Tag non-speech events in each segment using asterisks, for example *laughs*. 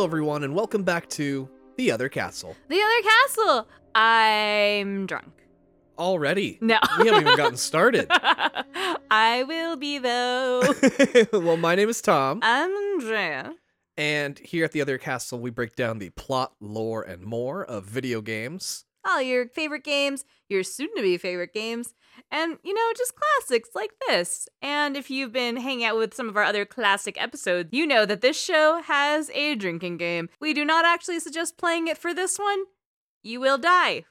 Hello, everyone, and welcome back to The Other Castle. The other castle. I'm drunk. Already. No. We haven't even gotten started. *laughs* I will be though. *laughs* well, my name is Tom, I'm Andrea. and here at The Other Castle, we break down the plot, lore, and more of video games. All your favorite games, your soon to be favorite games, and you know, just classics like this. And if you've been hanging out with some of our other classic episodes, you know that this show has a drinking game. We do not actually suggest playing it for this one. You will die.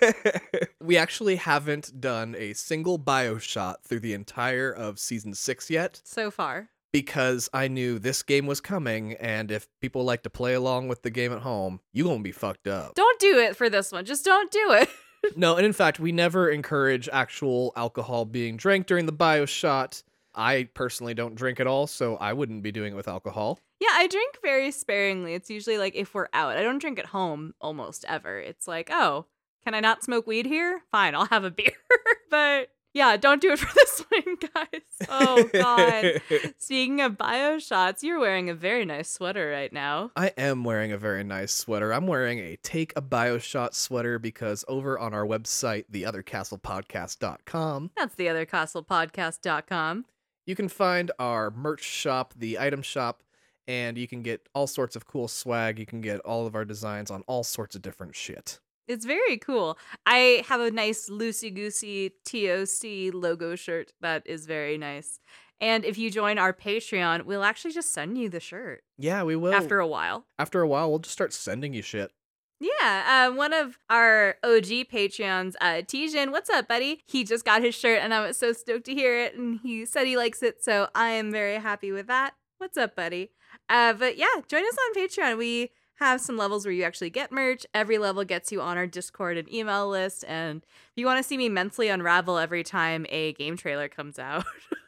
*laughs* we actually haven't done a single bio shot through the entire of season six yet So far. Because I knew this game was coming, and if people like to play along with the game at home, you gonna be fucked up. Don't do it for this one. Just don't do it. *laughs* No, and in fact, we never encourage actual alcohol being drank during the bio shot. I personally don't drink at all, so I wouldn't be doing it with alcohol. Yeah, I drink very sparingly. It's usually like if we're out. I don't drink at home almost ever. It's like, oh, can I not smoke weed here? Fine, I'll have a beer. *laughs* but yeah, don't do it for *laughs* this one, guys. Oh god. *laughs* Speaking of bio shots, you're wearing a very nice sweater right now. I am wearing a very nice sweater. I'm wearing a Take a Bioshot sweater because over on our website, theothercastlepodcast.com, That's theothercastlepodcast.com. you can find our merch shop, the item shop, and you can get all sorts of cool swag. You can get all of our designs on all sorts of different shit. It's very cool. I have a nice loosey goosey TOC logo shirt that is very nice. And if you join our Patreon, we'll actually just send you the shirt Yeah, we will. after a while. after a while, we'll just start sending you shit. Yeah, uh, one of our OG Patreons, uh, Tijan, what's up, buddy? He just got his shirt, and I was so stoked to hear it, and he said he likes it, so I am very happy with that. What's up, buddy? Uh, but yeah, join us on Patreon. We have some levels where you actually get merch. Every level gets you on our Discord and email list, and if you want to see me mentally unravel every time a game trailer comes out.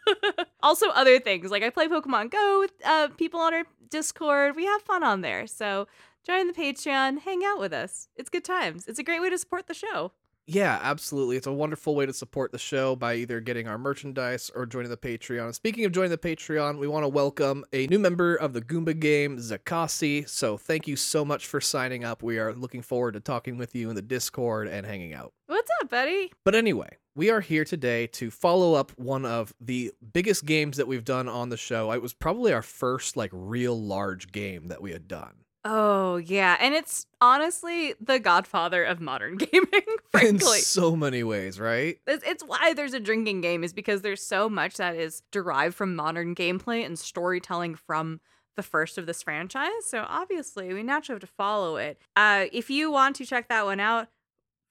*laughs* also, other things like I play Pokemon Go with uh, people on our Discord. We have fun on there, so join the Patreon, hang out with us. It's good times. It's a great way to support the show. Yeah, absolutely. It's a wonderful way to support the show by either getting our merchandise or joining the Patreon. Speaking of joining the Patreon, we want to welcome a new member of the Goomba game, Zakasi. So thank you so much for signing up. We are looking forward to talking with you in the Discord and hanging out. What's up, buddy? But anyway, we are here today to follow up one of the biggest games that we've done on the show. It was probably our first like real large game that we had done. Oh, yeah. And it's honestly the godfather of modern *laughs* gaming, *laughs* In so many ways, right? It's, it's why there's a drinking game, is because there's so much that is derived from modern gameplay and storytelling from the first of this franchise. So obviously, we naturally have to follow it. Uh, if you want to check that one out,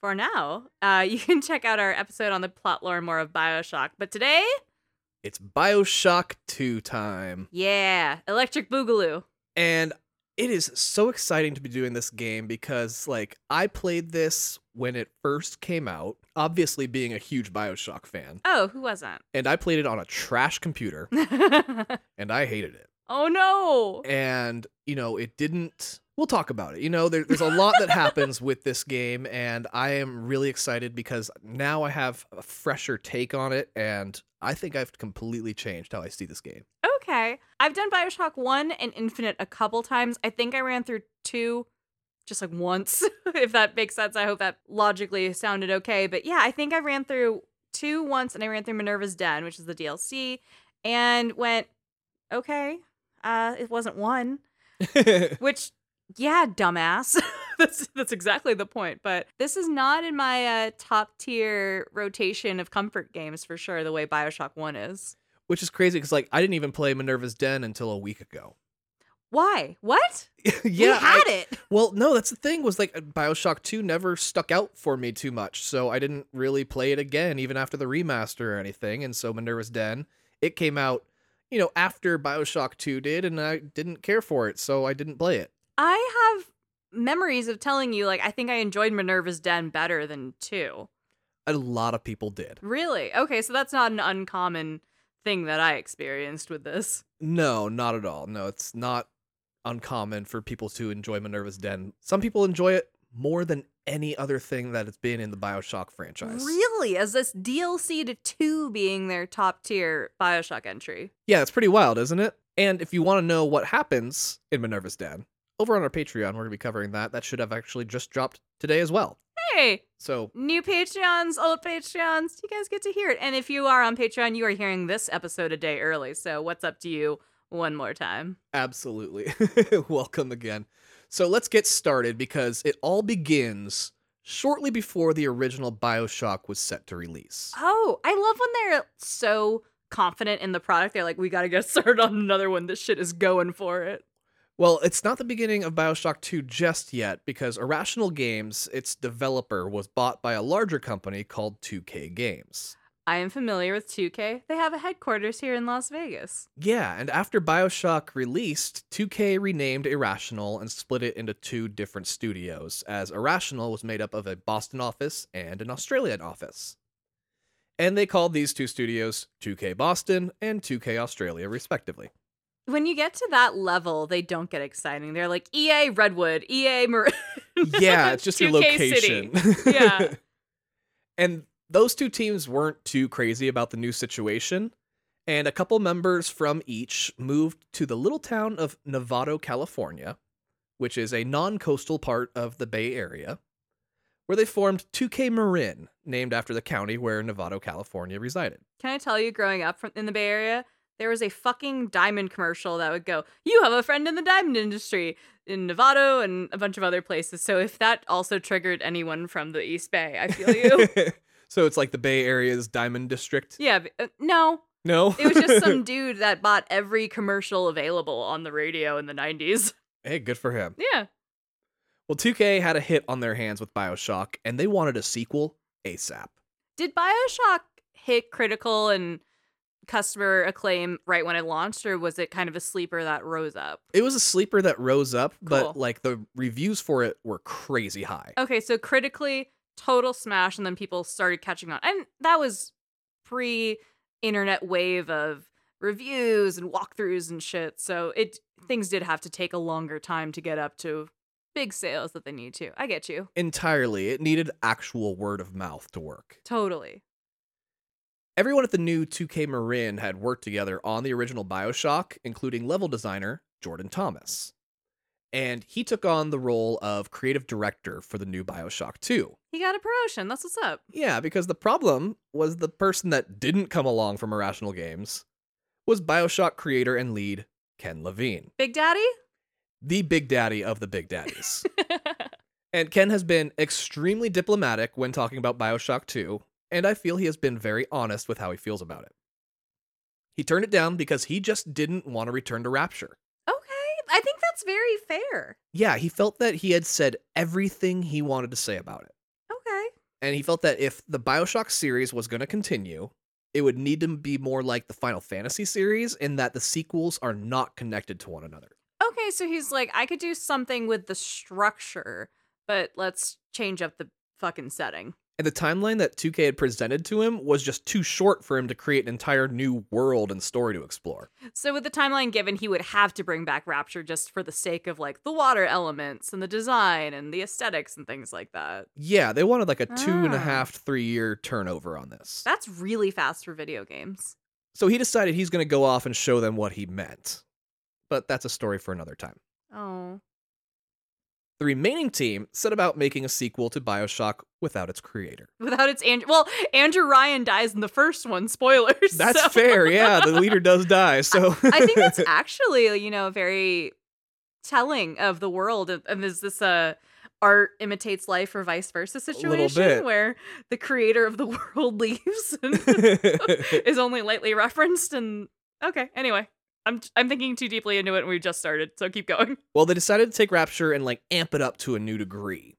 for now, uh, *laughs* you can check out our episode on the plot lore and more of Bioshock. But today, It's Bioshock 2 time. yeah, Electric Boogaloo. And it is so exciting to be doing this game because, like, I played this when it first came out, obviously being a huge Bioshock fan. Oh, who wasn't? And I played it on a trash computer, *laughs* and I hated it. oh no. And, you know, it didn't. We'll talk about it. You know, there, there's a lot that happens with this game, and I am really excited because now I have a fresher take on it, and I think I've completely changed how I see this game. Okay. I've done Bioshock 1 and Infinite a couple times. I think I ran through 2 just like once, *laughs* if that makes sense. I hope that logically sounded okay. But yeah, I think I ran through 2 once and I ran through Minerva's Den, which is the DLC, and went, okay, uh, it wasn't 1, *laughs* which, yeah, dumbass. *laughs* that's, that's exactly the point. But this is not in my uh, top tier rotation of comfort games for sure, the way Bioshock 1 is. Which is crazy because, like, I didn't even play Minerva's Den until a week ago. Why? What? *laughs* yeah, we I- had it. Well, no, that's the thing was like BioShock 2 never stuck out for me too much, so I didn't really play it again even after the remaster or anything. And so Minerva's Den, it came out, you know, after BioShock 2 did and I didn't care for it, so I didn't play it. I have memories of telling you, like, I think I enjoyed Minerva's Den better than two. A lot of people did. Really? Okay, so that's not an uncommon thing that I experienced with this. No, not at all. No, it's not uncommon for people to enjoy Minerva's Den. Some people enjoy it more than any other thing that it's been in the BioShock franchise. Really? As this DLC to two being their top tier Bioshock entry. Yeah, it's pretty wild, isn't it? And if you want to know what happens in Minerva's Den, over on our Patreon, we're going to be covering that. That should have actually just dropped today as well. Hey, So, new Patreons, old Patreons, you guys get to hear it. And if you are on Patreon, you are hearing this episode a day early. So what's up to you one more time? absolutely. *laughs* Welcome again. So, let's get started because it all begins shortly before the original BioShock was set to release. Oh, I love when they're so confident in the product. They're like, we got to get *laughs* started on another one. This shit is going for it. Well, it's not the beginning of BioShock 2 just yet because Irrational Games, its developer, was bought by a larger company called 2K Games. I am familiar with 2K. They have a headquarters here in Las Vegas. Yeah, and after BioShock released, 2K renamed Irrational and split it into two different studios, as Irrational was made up of a Boston office and an Australian office. And they called these two studios 2K Boston and 2K Australia, respectively. When you get to that level, they don't get exciting. They're like EA Redwood, EA Marin. *laughs* Yeah, it's just your 2K City. location. Yeah. *laughs* and those two teams weren't too crazy about the new situation, and a couple members from each moved to the little town of Novato, California, which is a non coastal part of the Bay Area, where they formed 2K Marin, named after the county where Novato, California resided. Can I tell you, growing up from, in the Bay Area, there was a fucking diamond commercial that would go, You have a friend in the diamond industry in Nevada and a bunch of other places. So if that also triggered anyone from the East Bay, I feel you. *laughs* so it's like the Bay Area's Diamond District? yeah, but, uh, no. No? It was just some *laughs* dude that bought every commercial available on the radio in the 90s. hey, good for him. Yeah. Well, 2K had a hit on their hands with Bioshock, and they wanted a sequel ASAP. Did Bioshock hit critical and customer acclaim right when it launched, or was it kind of a sleeper that rose up? It was a sleeper that rose up, Cool. but like the reviews for it were crazy high. Okay, so critically, total smash, and then people started catching on. And that was pre internet wave of reviews and walkthroughs and shit. So it things did have to take a longer time to get up to big sales that they need to. I get you. Entirely. It needed actual word of mouth to work. Totally. Everyone at the new 2K Marin had worked together on the original Bioshock, including level designer Jordan Thomas. And he took on the role of creative director for the new Bioshock 2. He got a promotion. That's what's up. Yeah, because the problem was the person that didn't come along from Irrational Games was Bioshock creator and lead Ken Levine, Big Daddy? the big daddy of the big daddies. *laughs* and Ken has been extremely diplomatic when talking about Bioshock 2, and I feel he has been very honest with how he feels about it. He turned it down because he just didn't want to return to Rapture. okay. I think that's very fair. Yeah, he felt that he had said everything he wanted to say about it. Okay. And he felt that if the Bioshock series was going to continue, it would need to be more like the Final Fantasy series in that the sequels are not connected to one another. Okay, so he's like, I could do something with the structure, but let's change up the fucking setting. And the timeline that 2K had presented to him was just too short for him to create an entire new world and story to explore. So with the timeline given, he would have to bring back Rapture just for the sake of like the water elements and the design and the aesthetics and things like that. Yeah, they wanted like a two and a Ah. half, three year turnover on this. That's really fast for video games. So he decided he's going to go off and show them what he meant. But that's a story for another time. Oh. The remaining team set about making a sequel to Bioshock without its creator. Without its Andrew well, Andrew Ryan dies in the first one, spoilers. *laughs* That's so- fair, yeah. The leader does die, so *laughs* I think that's *laughs* actually, you know, very telling of the world. And is this a art imitates life or vice versa situation where the creator of the world leaves and is only lightly referenced? And okay, anyway, I'm I'm thinking too deeply into it, and we just started, so keep going. *laughs* Well, they decided to take Rapture and like amp it up to a new degree.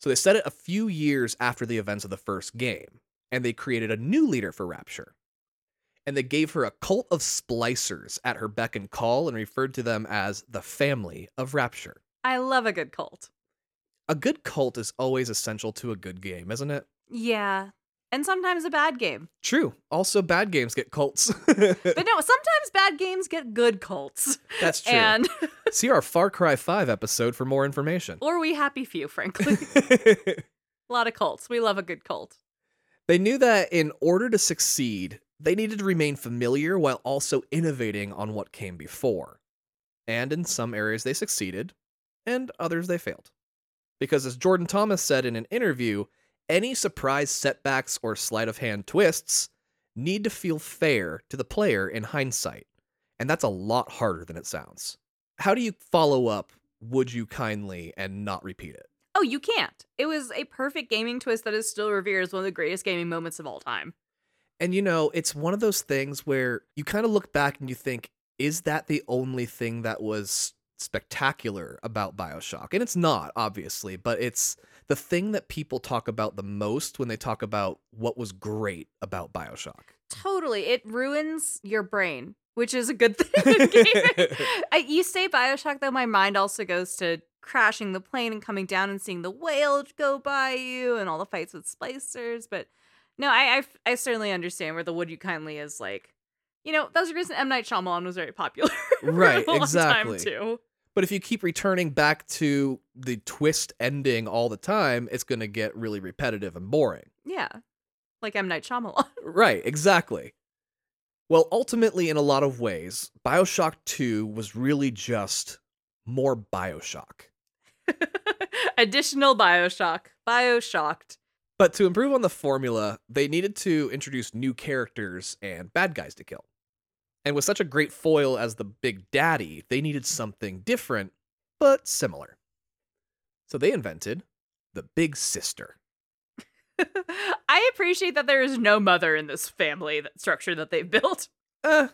So they set it a few years after the events of the first game, and they created a new leader for Rapture. And they gave her a cult of splicers at her beck and call and referred to them as the family of Rapture. I love a good cult. A good cult is always essential to a good game, isn't it? Yeah, and sometimes a bad game. True. Also, bad games get cults. *laughs* But no, sometimes bad games get good cults. That's true. And *laughs* See our Far Cry 5 episode for more information. or we happy few, frankly. *laughs* a lot of cults. We love a good cult. They knew that in order to succeed, they needed to remain familiar while also innovating on what came before. And in some areas, they succeeded, and others they failed. Because as Jordan Thomas said in an interview, any surprise setbacks or sleight of hand twists need to feel fair to the player in hindsight. And that's a lot harder than it sounds. How do you follow up Would You Kindly and not repeat it? Oh, you can't. It was a perfect gaming twist that is still revered as one of the greatest gaming moments of all time. And you know, it's one of those things where you kind of look back and you think, is that the only thing that was spectacular about Bioshock? And it's not, obviously, but it's the thing that people talk about the most when they talk about what was great about Bioshock. Totally. It ruins your brain, which is a good *laughs* thing. I, you say Bioshock, though, my mind also goes to crashing the plane and coming down and seeing the whale go by you and all the fights with splicers. But no, I, I, I certainly understand where the Would You Kindly is like, you know, that was the reason M. Night Shyamalan was very popular. *laughs* Right, a long exactly. Time too. But if you keep returning back to the twist ending all the time, it's going to get really repetitive and boring. Yeah. Like M. Night Shyamalan. *laughs* Right, exactly. Well, ultimately, in a lot of ways, Bioshock 2 was really just more Bioshock. *laughs* Additional Bioshock. Bioshocked. But to improve on the formula, they needed to introduce new characters and bad guys to kill. And with such a great foil as the Big Daddy, they needed something different, but similar. So they invented the Big Sister. *laughs* I appreciate that there is no mother in this family that structure that they've built. Uh,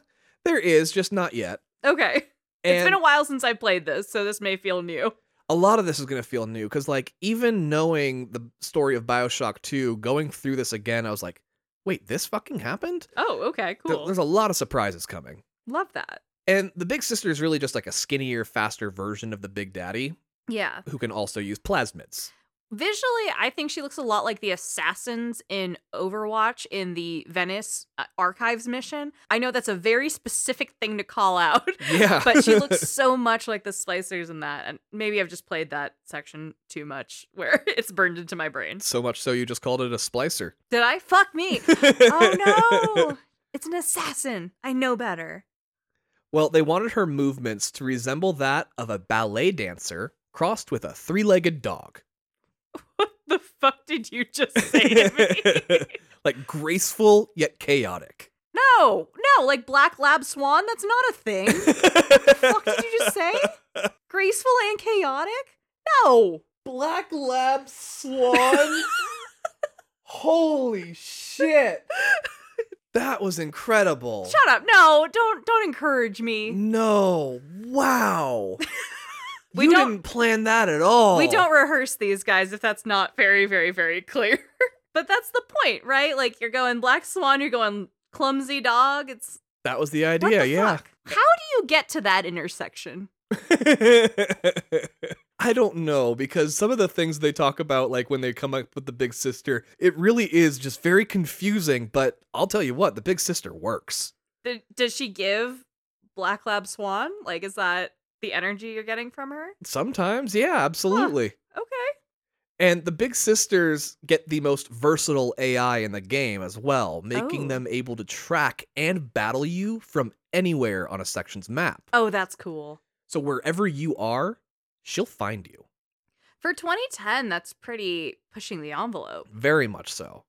there is, just not yet. Okay. And it's been a while since I played this, so this may feel new. a lot of this is going to feel new because like even knowing the story of bioshock 2 going through this again i was like wait this fucking happened Oh, okay, cool. there's a lot of surprises coming Love that. and the big sister is really just like a skinnier faster version of the big daddy Yeah. who can also use plasmids Visually, I think she looks a lot like the assassins in Overwatch in the Venice uh, Archives mission. I know that's a very specific thing to call out, yeah *laughs* but she looks *laughs* so much like the splicers in that. And maybe I've just played that section too much *laughs* where it's burned into my brain. so much so you just called it a splicer Did I? Fuck me. Oh no. It's an assassin. I know better. well they wanted her movements to resemble that of a ballet dancer crossed with a three-legged dog What the fuck did you just say to me? *laughs* like graceful yet chaotic no, no, like Black Lab Swan, that's not a thing. What the fuck did you just say? *laughs* Graceful and chaotic? No. Black Lab Swan. *laughs* Holy shit. That was incredible. Shut up. No, don't don't encourage me. No. Wow. We you don't- didn't plan that at all. We don't rehearse these guys if that's not very, very, very clear. *laughs* but that's the point, right? Like you're going Black Swan, you're going clumsy dog. It's That was the what idea, the yeah. fuck? How do you get to that intersection? *laughs* I don't know because some of the things they talk about, like when they come up with the big sister, it really is just very confusing. But I'll tell you what, the big sister works. Did, does she give Black Lab Swan? Like, is that the energy you're getting from her? Sometimes, yeah, absolutely. Okay. And the big sisters get the most versatile AI in the game as well, making Oh. them able to track and battle you from anywhere on a section's map. Oh, that's cool. So wherever you are, she'll find you. For 2010, that's pretty pushing the envelope. Very much so.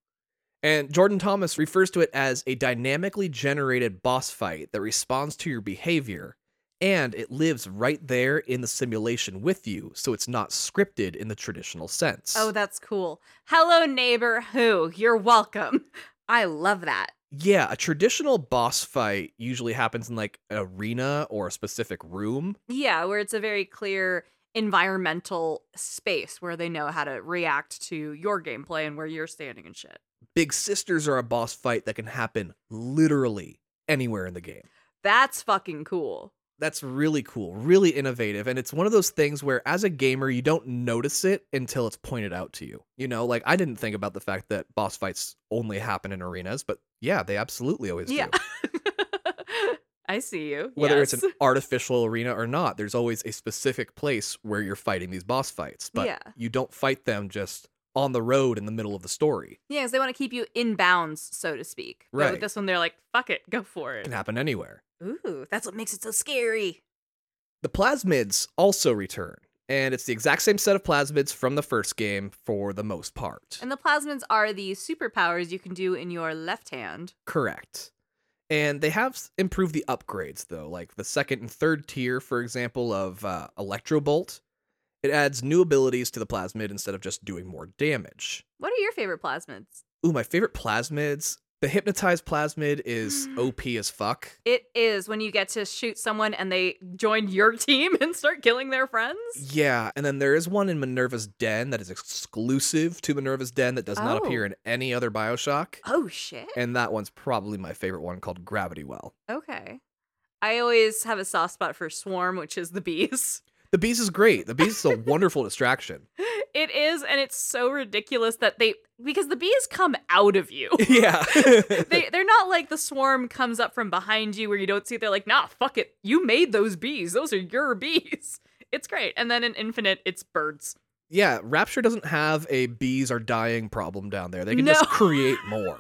And Jordan Thomas refers to it as a dynamically generated boss fight that responds to your behavior, and it lives right there in the simulation with you, so it's not scripted in the traditional sense. Oh, that's cool. Hello, neighbor who. You're welcome. *laughs* I love that. Yeah, a traditional boss fight usually happens in like an arena or a specific room. Yeah, where it's a very clear environmental space where they know how to react to your gameplay and where you're standing and shit. Big Sisters are a boss fight that can happen literally anywhere in the game. That's fucking cool. That's really cool, really innovative. And it's one of those things where, as a gamer, you don't notice it until it's pointed out to you. You know, like I didn't think about the fact that boss fights only happen in arenas, but yeah, they absolutely always Yeah. do. *laughs* I see you. Whether it's an *laughs* artificial arena or not, there's always a specific place where you're fighting these boss fights. But Yeah. you don't fight them just on the road in the middle of the story. Yeah, because they want to keep you in bounds, so to speak. But Right. with this one, they're like, fuck it, go for It it. can happen anywhere. Ooh, that's what makes it so scary. The plasmids also return, And it's the exact same set of plasmids from the first game for the most part. And the plasmids are the superpowers you can do in your left hand. Correct. And they have improved the upgrades, though, like the second and third tier, for example, of uh, Electro Bolt. It adds new abilities to the plasmid instead of just doing more damage. What are your favorite plasmids? Ooh, my favorite plasmids. The hypnotized plasmid is *gasps* OP as fuck. It is when you get to shoot someone and they join your team *laughs* and start killing their friends. Yeah, and then there is one in Minerva's Den that is exclusive to Minerva's Den that does not Oh. appear in any other Bioshock. Oh shit. And that one's probably my favorite one called Gravity Well. Okay. I always have a soft spot for Swarm, which is the bees. The bees is great. The bees is a *laughs* wonderful distraction. It is, and it's so ridiculous that they because the bees come out of you. *laughs* Yeah. *laughs* they they're not like the swarm comes up from behind you where you don't see it. They're like, nah, fuck it. You made those bees. Those are your bees. *laughs* It's great. And then in Infinite, it's birds. yeah, Rapture doesn't have a bees are dying problem down there. They can No. just create more.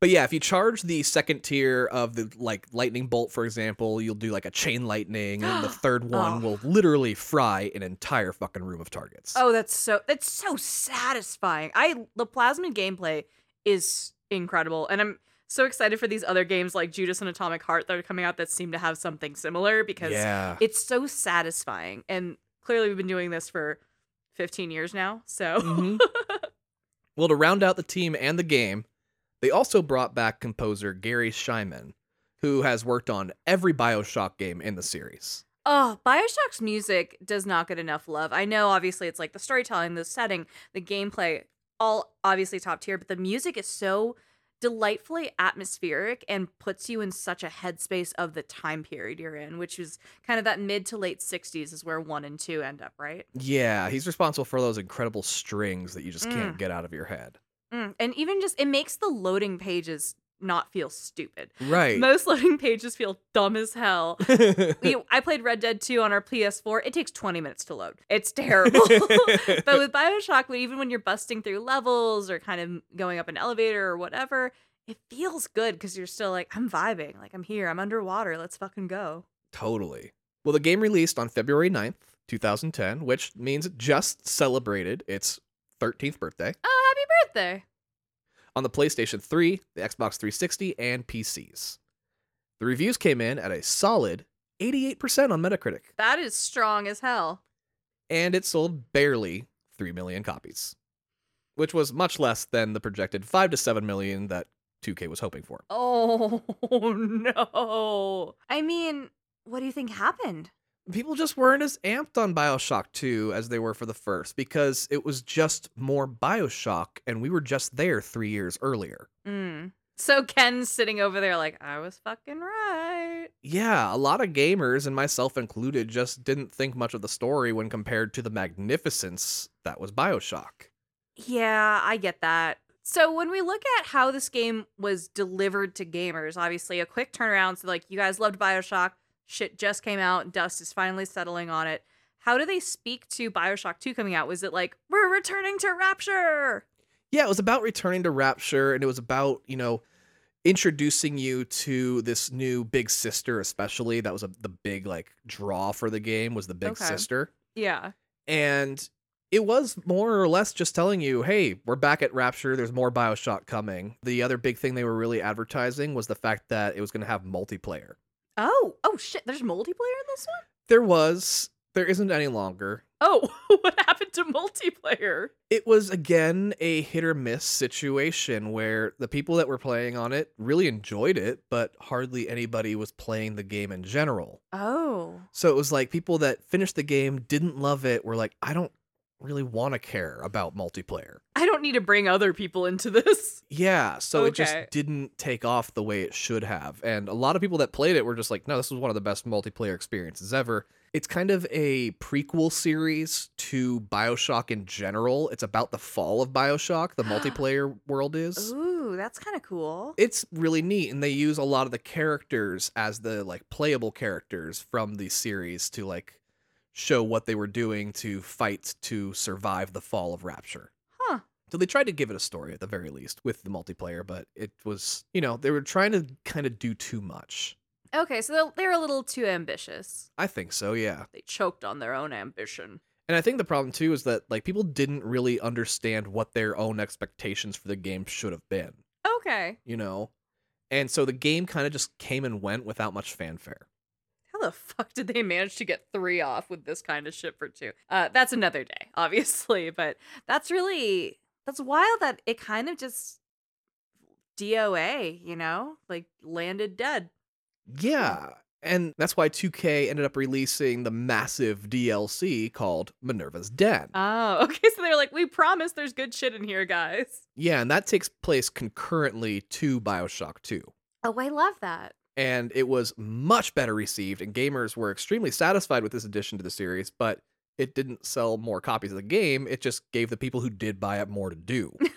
But yeah, if you charge the second tier of the like lightning bolt, for example, you'll do like a chain lightning, and the *gasps* third one Oh. will literally fry an entire fucking room of targets. oh, that's so that's so satisfying. I the plasmid gameplay is incredible, and I'm so excited for these other games like Judas and Atomic Heart that are coming out that seem to have something similar because yeah. it's so satisfying. And clearly, we've been doing this for 15 years now. So Mhm. *laughs* well, to round out the team and the game, they also brought back composer Garry Schyman, who has worked on every Bioshock game in the series. Oh, Bioshock's music does not get enough love. I know, obviously, it's like the storytelling, the setting, the gameplay, all obviously top tier, but the music is so delightfully atmospheric and puts you in such a headspace of the time period you're in, which is kind of that mid to late 60s is where one and two end up, right? Yeah, he's responsible for those incredible strings that you just Mm. can't get out of your head. Mm, And even just, it makes the loading pages not feel stupid. Right. Most *laughs* loading pages feel dumb as hell. *laughs* we, I played Red Dead 2 on our PS4. It takes 20 minutes to load. It's terrible. *laughs* but with Bioshock, even when you're busting through levels or kind of going up an elevator or whatever, it feels good because you're still like, I'm vibing. Like, I'm here. I'm underwater. Let's fucking go. Totally. Well, the game released on February 9th, 2010, which means it just celebrated its 13th birthday Oh, happy birthday. on the PlayStation 3, the Xbox 360, and PCs. The reviews came in at a solid 88% on Metacritic, That is strong as hell. and it sold barely 3 million copies, which was much less than the projected 5 to 7 million that 2K was hoping for. Oh, *laughs* no. I mean, what do you think happened? People just weren't as amped on Bioshock 2 as they were for the first because it was just more Bioshock and we were just there three years earlier. Mm. So Ken's sitting over there like, I was fucking right. Yeah, a lot of gamers, and myself included, just didn't think much of the story when compared to the magnificence that was Bioshock. Yeah, I get that. So when we look at how this game was delivered to gamers, obviously a quick turnaround. So like you guys loved Bioshock, shit just came out, dust is finally settling on it. How do they speak to Bioshock 2 coming out? Was it like, we're returning to Rapture? Yeah, it was about returning to Rapture, and it was about, you know, introducing you to this new big sister, especially. That was a, the big, like, draw for the game, was the big Okay. sister. Yeah. and it was more or less just telling you, hey, we're back at Rapture. There's more Bioshock coming. The other big thing they were really advertising was the fact that it was going to have multiplayer. Oh, oh shit, there's multiplayer in this one? There was, there isn't any longer. Oh, *laughs* what happened to multiplayer? It was again a hit or miss situation where the people that were playing on it really enjoyed it, but hardly anybody was playing the game in general. Oh. So it was like people that finished the game didn't love it, were like, I don't really want to care about multiplayer. I don't need to bring other people into this. Yeah, so it just didn't take off the way it should have. And a lot of people that played it were just like, no, this was one of the best multiplayer experiences ever. It's kind of a prequel series to BioShock in general. It's about the fall of BioShock, the *gasps* multiplayer world is. Ooh, that's kind of cool. It's really neat and they use a lot of the characters as the like playable characters from the series to like show what they were doing to fight to survive the fall of Rapture. Huh. So they tried to give it a story at the very least with the multiplayer, but it was, you know, they were trying to kind of do too much. Okay, so they're- they're a little too ambitious. I think so, yeah. They choked on their own ambition. And I think the problem too is that like people didn't really understand what their own expectations for the game should have been, Okay. you know? And so the game kind of just came and went without much fanfare. How the fuck did they manage to get three off with this kind of shit for two? Uh, that's another day, *laughs* obviously, but that's really that's wild that it kind of just DOA, you know, like landed dead. Yeah. And that's why 2K ended up releasing the massive DLC called Minerva's Den. Oh, *laughs* okay. So they're like, we promise there's good shit in here, guys. yeah, and that takes place concurrently to BioShock 2. Oh, I love that. And it was much better received and gamers were extremely satisfied with this addition to the series but it didn't sell more copies of the game it just gave the people who did buy it more to do *laughs*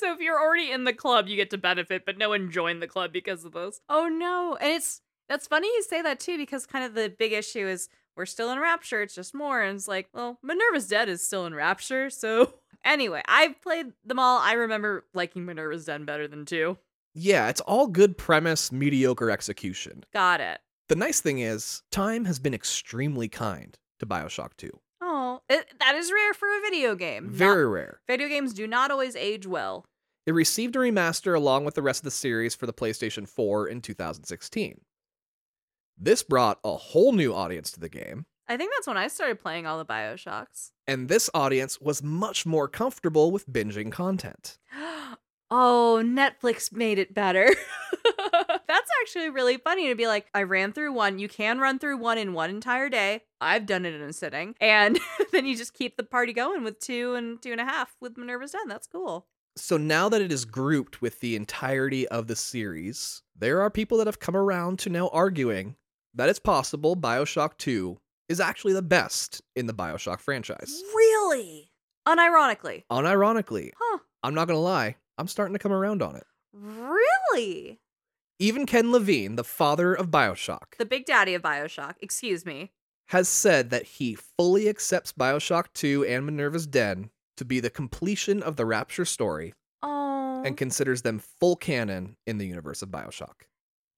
so if you're already in the club, you get to benefit, but no one joined the club because of this. Oh no. And it's that's funny you say that too, because kind of the big issue is we're still in Rapture, it's just more. And it's like, well, Minerva's Den is still in Rapture, so *laughs* anyway, I've played them all. I remember liking Minerva's Den better than two. Yeah it's all good premise mediocre execution Got it. the nice thing is time has been extremely kind to bioshock 2 Oh, it, that is rare for a video game. Not- very rare video games do not always age well. it received a remaster along with the rest of the series for the playstation 4 in 2016 this brought a whole new audience to the game I think that's when I started playing all the Bioshocks. and this audience was much more comfortable with binging content *gasps* *gasps* oh, oh, Netflix made it better. *laughs* That's actually really funny to be like, I ran through one. You can run through one in one entire day. I've done it in a sitting. And *laughs* then you just keep the party going with two and two and a half with Minerva's Den. That's cool. So now that it is grouped with the entirety of the series, there are people that have come around to now arguing that it's possible BioShock 2 is actually the best in the BioShock franchise. Really? Unironically. Unironically, Huh. I'm not going to lie, I'm starting to come around on it. Really? Even Ken Levine, the father of BioShock, The big daddy of Bioshock. Excuse me. has said that he fully accepts BioShock 2 and Minerva's Den to be the completion of the Rapture story Oh. and considers them full canon in the universe of BioShock.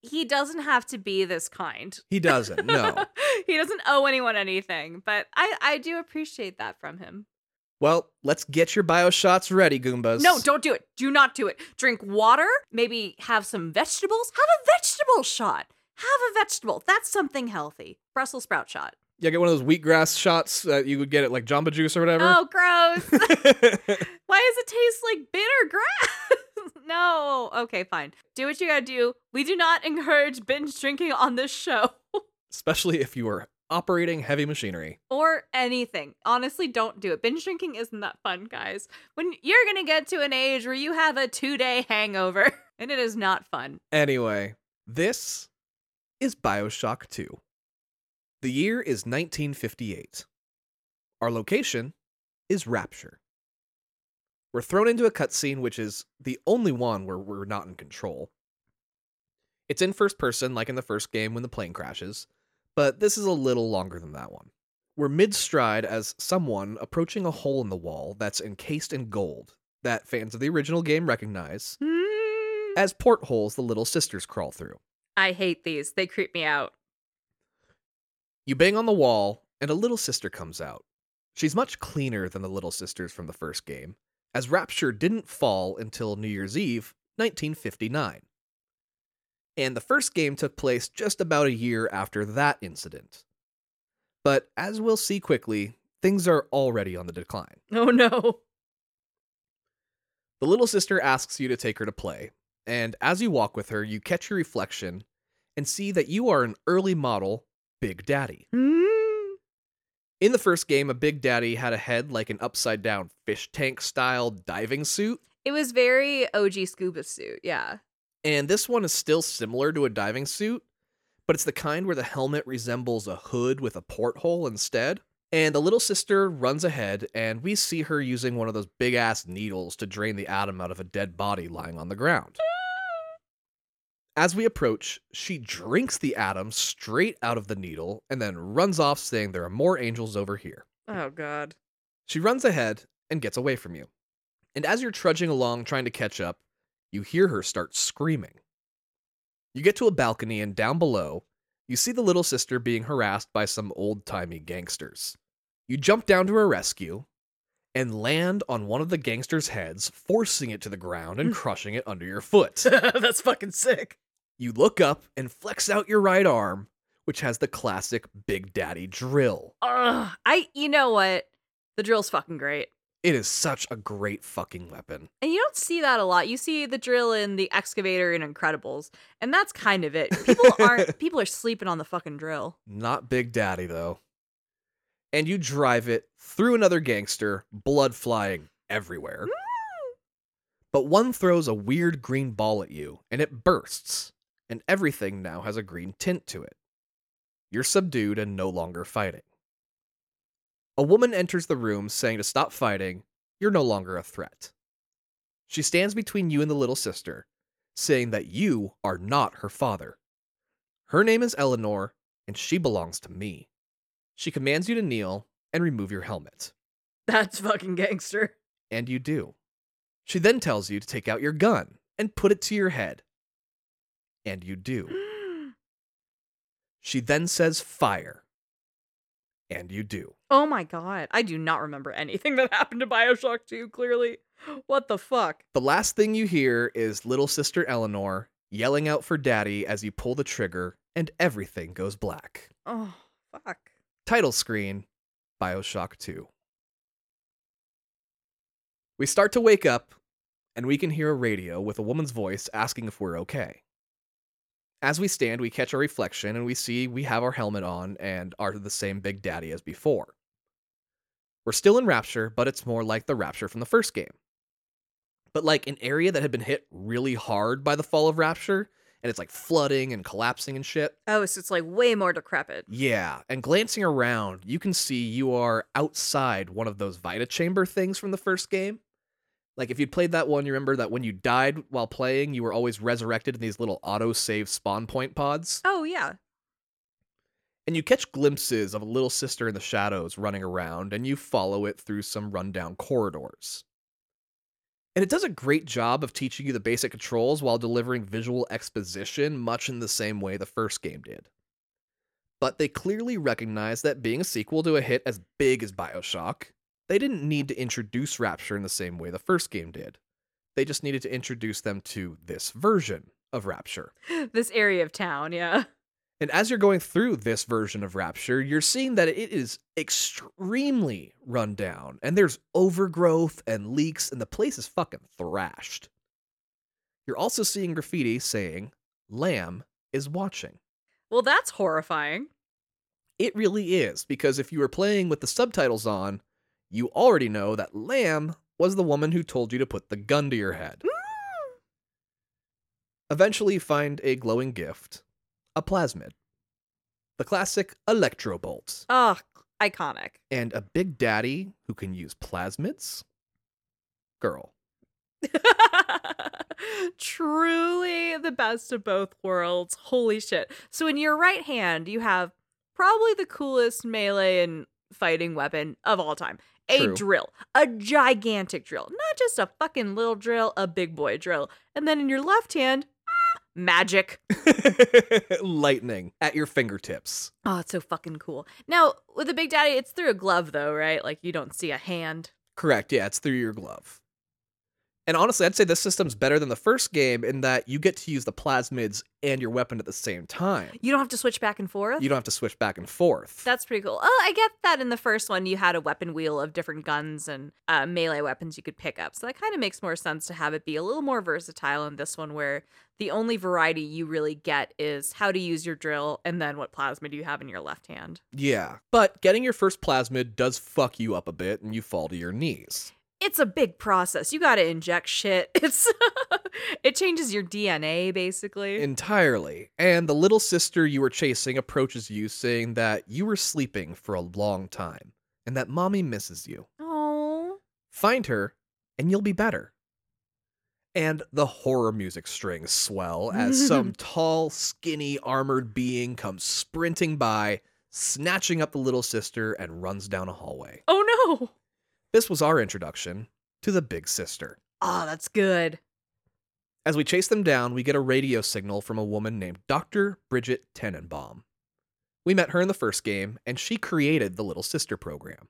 he doesn't have to be this kind. He doesn't, no. *laughs* he doesn't owe anyone anything, but I I do appreciate that from him. Well, let's get your bio shots ready, Goombas. No, don't do it. Do not do it. Drink water, maybe have some vegetables. Have a vegetable shot. Have a vegetable. That's something healthy. Brussels sprout shot. Yeah, get one of those wheatgrass shots that you would get at like Jamba Juice or whatever. Oh, gross. *laughs* Why does it taste like bitter grass? *laughs* no. Okay, fine. Do what you gotta do. We do not encourage binge drinking on this show. *laughs* Especially if you are operating heavy machinery. or anything. Honestly, don't do it. Binge drinking isn't that fun, guys. When you're gonna get to an age where you have a two day hangover, *laughs* and it is not fun. Anyway, this is Bioshock 2. The year is 1958. Our location is Rapture. We're thrown into a cutscene which is the only one where we're not in control. It's in first person, like in the first game when the plane crashes, but this is a little longer than that one. We're mid stride as someone approaching a hole in the wall that's encased in gold that fans of the original game recognize Hmm. as portholes the little sisters crawl through. I hate these. They creep me out. You bang on the wall, and a little sister comes out. She's much cleaner than the little sisters from the first game, as Rapture didn't fall until New Year's Eve, 1959. And the first game took place just about a year after that incident. But as we'll see quickly, things are already on the decline. *laughs* Oh no. The little sister asks you to take her to play, and as you walk with her, you catch your reflection and see that you are an early model Big Daddy. Hmm. In the first game, a Big Daddy had a head like an upside down fish tank style diving suit, It was very OG scuba suit. Yeah. And this one is still similar to a diving suit, but it's the kind where the helmet resembles a hood with a porthole instead. And the little sister runs ahead, and we see her using one of those big ass needles to drain the atom out of a dead body lying on the ground. As we approach, she drinks the atom straight out of the needle and then runs off, saying there are more angels over here. Oh god. She runs ahead and gets away from you. And as you're trudging along trying to catch up, you hear her start screaming. You get to a balcony, and down below, you see the little sister being harassed by some old timey gangsters. You jump down to her rescue and land on one of the gangsters' heads, forcing it to the ground and hmm. crushing it under your foot. *laughs* That's fucking sick. You look up and flex out your right arm, which has the classic Big Daddy drill. Ugh. I you know what? The drill's fucking great. It is such a great fucking weapon. And you don't see that a lot. You see the drill in the excavator in Incredibles, and that's kind of it. People aren't *laughs* people are sleeping on the fucking drill. Not Big Daddy, though. And you drive it through another gangster, blood flying everywhere. Mm. But one throws a weird green ball at you, and it bursts, and everything now has a green tint to it. You're subdued and no longer fighting. A woman enters the room saying to stop fighting, you're no longer a threat. She stands between you and the little sister, saying that you are not her father. Her name is Eleanor, and she belongs to me. She commands you to kneel and remove your helmet. That's fucking gangster. And you do. She then tells you to take out your gun and put it to your head. And you do. *gasps* She then says fire. And you do. Oh my god. I do not remember anything *laughs* that happened to BioShock 2, clearly. *gasps* What the fuck? The last thing you hear is little sister Eleanor yelling out for daddy as you pull the trigger, and everything goes black. Oh, fuck. Title screen Bioshock 2. We start to wake up, and we can hear a radio with a woman's voice asking if we're okay. As we stand, we catch our reflection and we see we have our helmet on and are the same Big Daddy as before. We're still in Rapture, but it's more like the Rapture from the first game. But like an area that had been hit really hard by the fall of Rapture, and it's like flooding and collapsing and shit. Oh, so it's like way more decrepit. Yeah, and glancing around, you can see you are outside one of those Vita Chamber things from the first game. Like if you'd played that one, you remember that when you died while playing, you were always resurrected in these little auto-save spawn point pods. Oh, yeah. And you catch glimpses of a little sister in the shadows running around, and you follow it through some rundown corridors. And it does a great job of teaching you the basic controls while delivering visual exposition, much in the same way the first game did. But they clearly recognize that being a sequel to a hit as big as Bioshock, they didn't need to introduce Rapture in the same way the first game did. They just needed to introduce them to this version of Rapture. *laughs* This area of town, yeah. And as you're going through this version of Rapture, you're seeing that it is extremely run down, and there's overgrowth and leaks, and the place is fucking thrashed. You're also seeing graffiti saying, Lamb is watching. Well, that's horrifying. It really is, because if you were playing with the subtitles on, you already know that Lamb was the woman who told you to put the gun to your head. Mm. Eventually, you find a glowing gift, a plasmid, the classic electro bolt, Oh, iconic. and a big daddy who can use plasmids. Girl. *laughs* Truly the best of both worlds. Holy shit. So in your right hand, you have probably the coolest melee and fighting weapon of all time. A True. drill, a gigantic drill, not just a fucking little drill, a big boy drill. And then in your left hand, magic. *laughs* Lightning at your fingertips. Oh, it's so fucking cool. Now, with the Big Daddy, it's through a glove though, right? Like you don't see a hand. Correct. Yeah, it's through your glove. And honestly, I'd say this system's better than the first game in that you get to use the plasmids and your weapon at the same time. You don't have to switch back and forth. You don't have to switch back and forth. That's pretty cool. Oh, I get that in the first one you had a weapon wheel of different guns and uh, melee weapons you could pick up. So that kind of makes more sense to have it be a little more versatile in this one where the only variety you really get is how to use your drill and then what plasmid you have in your left hand. yeah. But getting your first plasmid does fuck you up a bit and you fall to your knees. It's a big process. You got to inject shit. *laughs* It's it changes your DNA basically. Entirely. And the little sister you were chasing approaches you saying that you were sleeping for a long time and that mommy misses you. oh. Find her and you'll be better. And the horror music strings swell as some *laughs* tall, skinny, armored being comes sprinting by, snatching up the little sister and runs down a hallway. Oh no. This was our introduction to the big sister. Oh, that's good. As we chase them down, we get a radio signal from a woman named Dr. Brigid Tenenbaum. We met her in the first game, and she created the Little Sister program.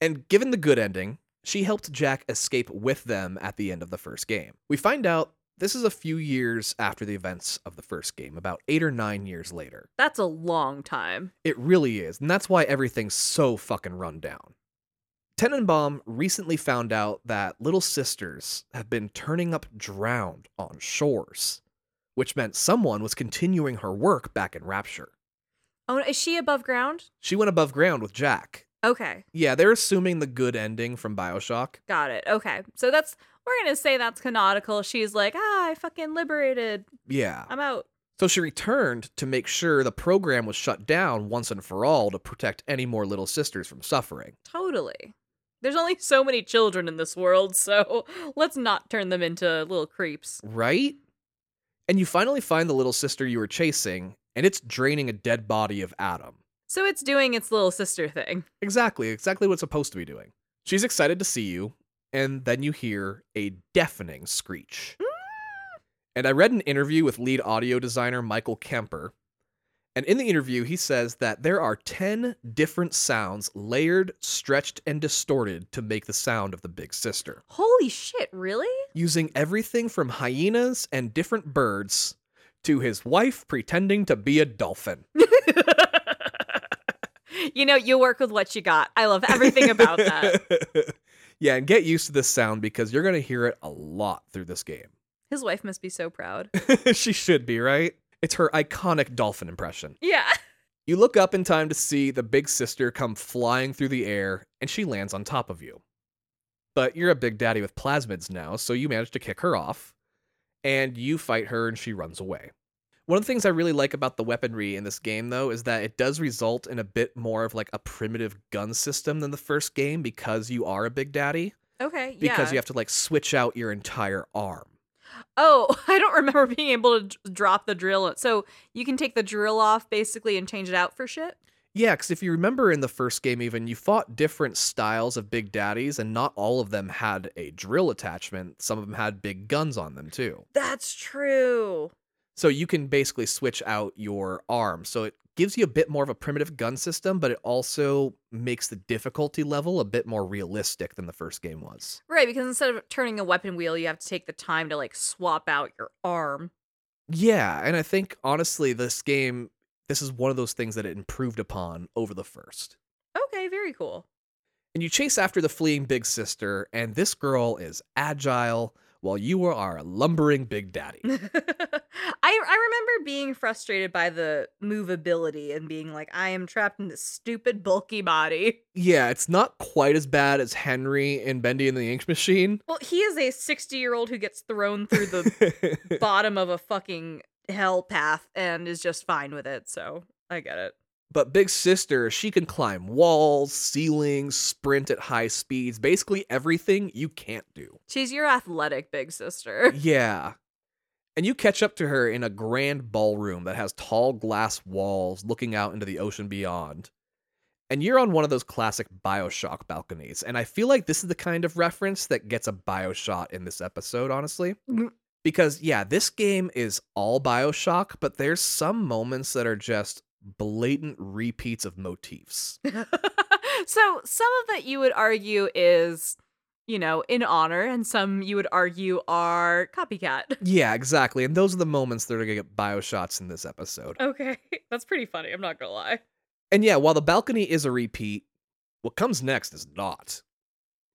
And given the good ending, she helped Jack escape with them at the end of the first game. We find out this is a few years after the events of the first game, about eight or nine years later. That's a long time. It really is, and that's why everything's so fucking run down. Tenenbaum recently found out that little sisters have been turning up drowned on shores, which meant someone was continuing her work back in Rapture. Oh, is she above ground? She went above ground with Jack. Okay, Yeah, they're assuming the good ending from Bioshock. got it. Okay, so that's we're gonna say that's canonical. She's like, ah, I fucking liberated. Yeah. I'm out. So she returned to make sure the program was shut down once and for all to protect any more little sisters from suffering. Totally. There's only so many children in this world, so *laughs* let's not turn them into little creeps. Right? And you finally find the little sister you were chasing, and it's draining a dead body of Adam. So it's doing its little sister thing. Exactly, exactly what it's supposed to be doing. She's excited to see you, and then you hear a deafening screech. Mm. And I read an interview with lead audio designer Michael Kamper. And in the interview, he says that there are 10 different sounds layered, stretched, and distorted to make the sound of the big sister, Holy shit, really? using everything from hyenas and different birds to his wife pretending to be a dolphin. *laughs* you know, you work with what you got. I love everything about that. *laughs* yeah, and get used to this sound because you're going to hear it a lot through this game. His wife must be so proud. *laughs* she should be, right? It's her iconic dolphin impression. Yeah. *laughs* You look up in time to see the big sister come flying through the air, and she lands on top of you. But you're a big daddy with plasmids now, so you manage to kick her off, and you fight her, and she runs away. One of the things I really like about the weaponry in this game, though, is that it does result in a bit more of like a primitive gun system than the first game because you are a big daddy. Okay. Because yeah. you have to like switch out your entire arm. Oh, *laughs* I don't remember being able to d- drop the drill. Uh, so you can take the drill off basically and change it out for shit. Yeah, because if you remember in the first game, even you fought different styles of big daddies, and not all of them had a drill attachment. Some of them had big guns on them too. That's true. So you can basically switch out your arm. So it gives you a bit more of a primitive gun system, but it also makes the difficulty level a bit more realistic than the first game was. Right, because instead of turning a weapon wheel, you have to take the time to like swap out your arm. Yeah, and I think honestly, this game, this is one of those things that it improved upon over the first. Okay, very cool. And you chase after the fleeing big sister, and this girl is agile while you are a lumbering big daddy. *laughs* I I remember being frustrated by the movability and being like, I am trapped in this stupid bulky body. yeah, it's not quite as bad as Henry in Bendy and the Ink Machine. Well, he is a 60 year old who gets thrown through the *laughs* bottom of a fucking hell path and is just fine with it. So I get it. But Big Sister, she can climb walls, ceilings, sprint at high speeds, basically everything you can't do. She's your athletic big sister. *laughs* Yeah. And you catch up to her in a grand ballroom that has tall glass walls looking out into the ocean beyond. And you're on one of those classic Bioshock balconies. And I feel like this is the kind of reference that gets a Bioshock in this episode, honestly. Mm. Because, yeah, this game is all Bioshock, but there's some moments that are just blatant repeats of motifs. *laughs* so some of that you would argue is, you know, in honor, and some you would argue are copycat. *laughs* yeah, exactly. And those are the moments that are going to get Bioshots in this episode. Okay, *laughs* that's pretty funny. I'm not gonna lie. And yeah, while the balcony is a repeat, what comes next is not.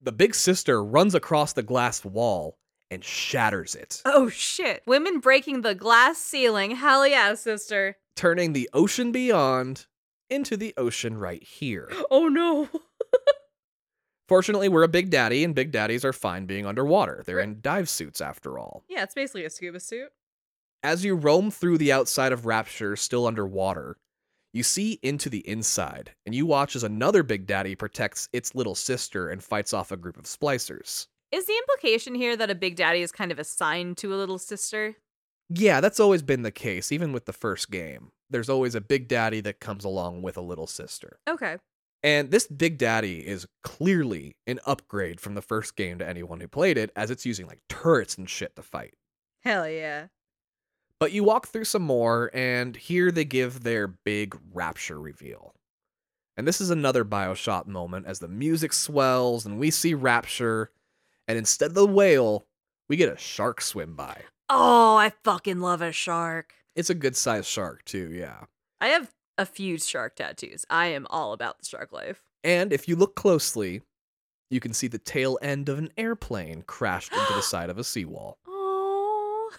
The big sister runs across the glass wall and shatters it, Oh shit! Women breaking the glass ceiling. Hell yeah, sister. Turning the ocean beyond into the ocean right here. *gasps* Oh no. *laughs* Fortunately, we're a big daddy, and big daddies are fine being underwater. They're in dive suits after all. yeah, it's basically a scuba suit. As you roam through the outside of Rapture, still underwater, you see into the inside, and you watch as another Big Daddy protects its little sister and fights off a group of splicers. Is the implication here that a big daddy is kind of assigned to a little sister? Yeah, that's always been the case, even with the first game. There's always a Big Daddy that comes along with a little sister. Okay. And this Big Daddy is clearly an upgrade from the first game to anyone who played it, as it's using like turrets and shit to fight. Hell yeah. But you walk through some more, and here they give their big rapture reveal. And this is another Bioshock moment as the music swells and we see Rapture, and instead of the whale, we get a shark swim by. Oh, I fucking love a shark. It's a good sized shark, too, yeah. I have a few shark tattoos. I am all about the shark life. And if you look closely, you can see the tail end of an airplane crashed into the *gasps* side of a seawall. Oh,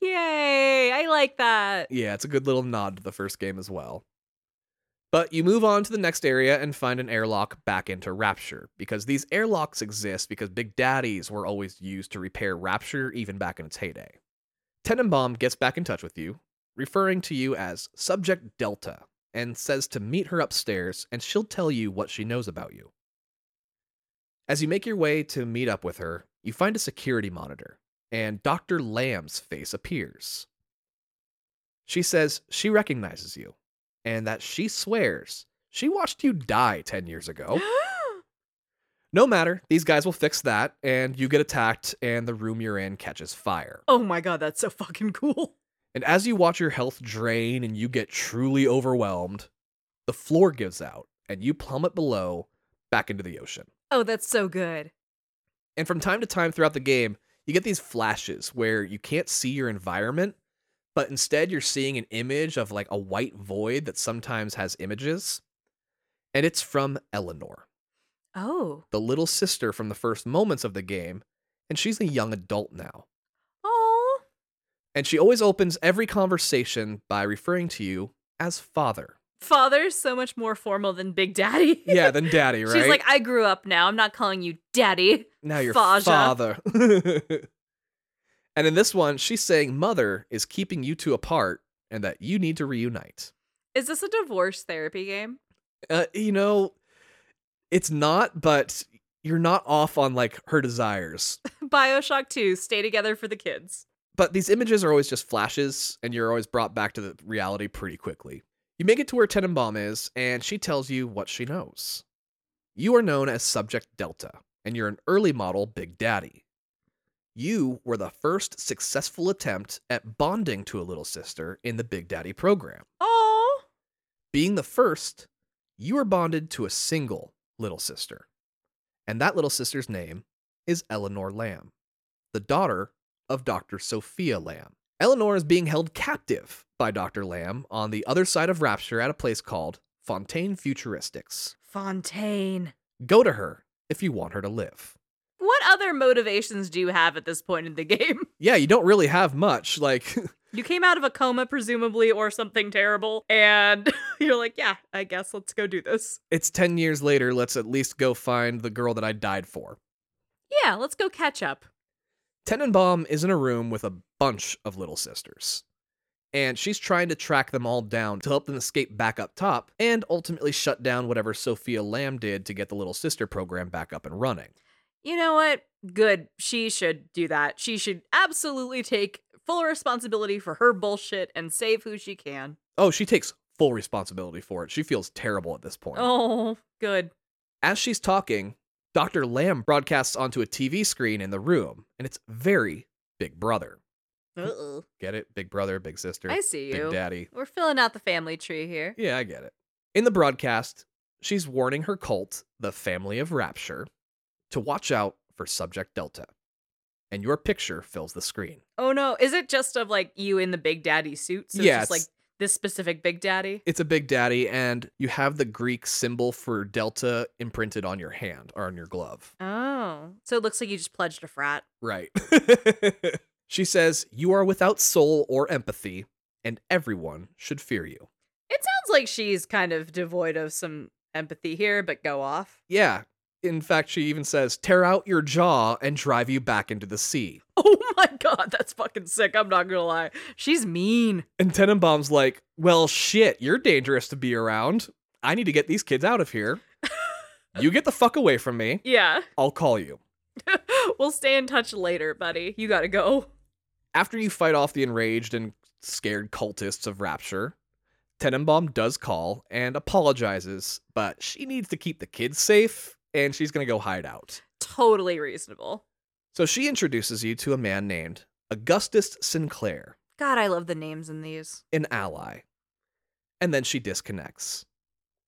yay. I like that. Yeah, it's a good little nod to the first game as well. But you move on to the next area and find an airlock back into Rapture, because these airlocks exist because Big Daddies were always used to repair Rapture even back in its heyday. Tenenbaum gets back in touch with you, referring to you as Subject Delta, and says to meet her upstairs and she'll tell you what she knows about you. As you make your way to meet up with her, you find a security monitor, and Dr. Lamb's face appears. She says she recognizes you, and that she swears she watched you die 10 years ago. *gasps* No matter, these guys will fix that, and you get attacked, and the room you're in catches fire. oh my god, that's so fucking cool. And as you watch your health drain and you get truly overwhelmed, the floor gives out, and you plummet below back into the ocean. Oh, that's so good. And from time to time throughout the game, you get these flashes where you can't see your environment, but instead you're seeing an image of like a white void that sometimes has images. And it's from Eleanor, Oh. the little sister from the first moments of the game, and she's a young adult now. Oh. And she always opens every conversation by referring to you as father. Father's so much more formal than Big Daddy. Yeah, than *laughs* daddy, right? She's like, I grew up now. I'm not calling you daddy. now you're Faja. father. *laughs* and in this one, she's saying mother is keeping you two apart and that you need to reunite. Is this a divorce therapy game? Uh, you know, it's not, but you're not off on like her desires. *laughs* Bioshock 2, stay together for the kids. But these images are always just flashes, and you're always brought back to the reality pretty quickly. You make it to where Tenenbaum is, and she tells you what she knows. You are known as Subject Delta, and you're an early model Big Daddy. You were the first successful attempt at bonding to a little sister in the Big Daddy program. Oh. Being the first, you were bonded to a single little sister. And that little sister's name is Eleanor Lamb, the daughter of Dr. Sophia Lamb. Eleanor is being held captive by Dr. Lamb on the other side of Rapture at a place called Fontaine Futuristics. Fontaine. Go to her if you want her to live. What other motivations do you have at this point in the *laughs* game? Yeah, you don't really have much. Like, *laughs* You came out of a coma, presumably, or something terrible, and *laughs* you're like, yeah, I guess let's go do this. it's 10 years later. Let's at least go find the girl that I died for. Yeah, let's go catch up. Tenenbaum is in a room with a bunch of little sisters. And she's trying to track them all down to help them escape back up top and ultimately shut down whatever Sophia Lamb did to get the little sister program back up and running. You know what? Good. She should do that. She should absolutely take full responsibility for her bullshit and save who she can. Oh, she takes full responsibility for it. She feels terrible at this point. Oh, good. As she's talking, Dr. Lamb broadcasts onto a TV screen in the room, and it's very Big Brother. Uh-oh. Get it? Big Brother, Big Sister, I see you. Big. Daddy. We're filling out the family tree here. Yeah, I get it. In the broadcast, she's warning her cult, the Family of Rapture, to watch out for Subject Delta. And your picture fills the screen. Oh no, is it just of like you in the Big Daddy suit? So Yeah, it's just like this specific Big Daddy? It's a Big Daddy, and you have the Greek symbol for Delta imprinted on your hand or on your glove. Oh. So it looks like you just pledged a frat. Right. *laughs* she says, You are without soul or empathy, and everyone should fear you. It sounds like she's kind of devoid of some empathy here, but go off. Yeah. In fact, she even says, Tear out your jaw and drive you back into the sea. *laughs* Oh my god, that's fucking sick. I'm not gonna lie. She's mean. And Tenenbaum's like, Well, shit, you're dangerous to be around. I need to get these kids out of here. *laughs* you get the fuck away from me. Yeah. I'll call you. *laughs* we'll stay in touch later, buddy. You gotta go. After you fight off the enraged and scared cultists of Rapture, Tenenbaum does call and apologizes, but she needs to keep the kids safe and she's gonna go hide out. Totally reasonable. So she introduces you to a man named Augustus Sinclair, God, I love the names in these. an ally. And then she disconnects.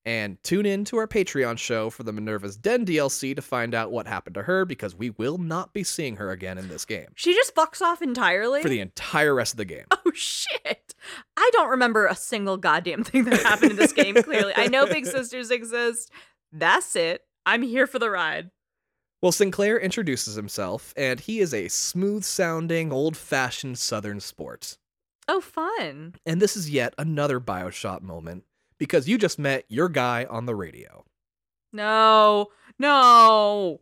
And tune in to our Patreon show for the Minerva's Den DLC to find out what happened to her because we will not be seeing her again in this game She just fucks off entirely. for the entire rest of the game. Oh shit! I don't remember a single goddamn thing that happened in this game. Clearly, I know Big *laughs* Sisters exist. That's it. I'm here for the ride. Well, Sinclair introduces himself, and he is a smooth sounding, old fashioned Southern sport. Oh, fun. And this is yet another Bioshock moment because you just met your guy on the radio. No, no.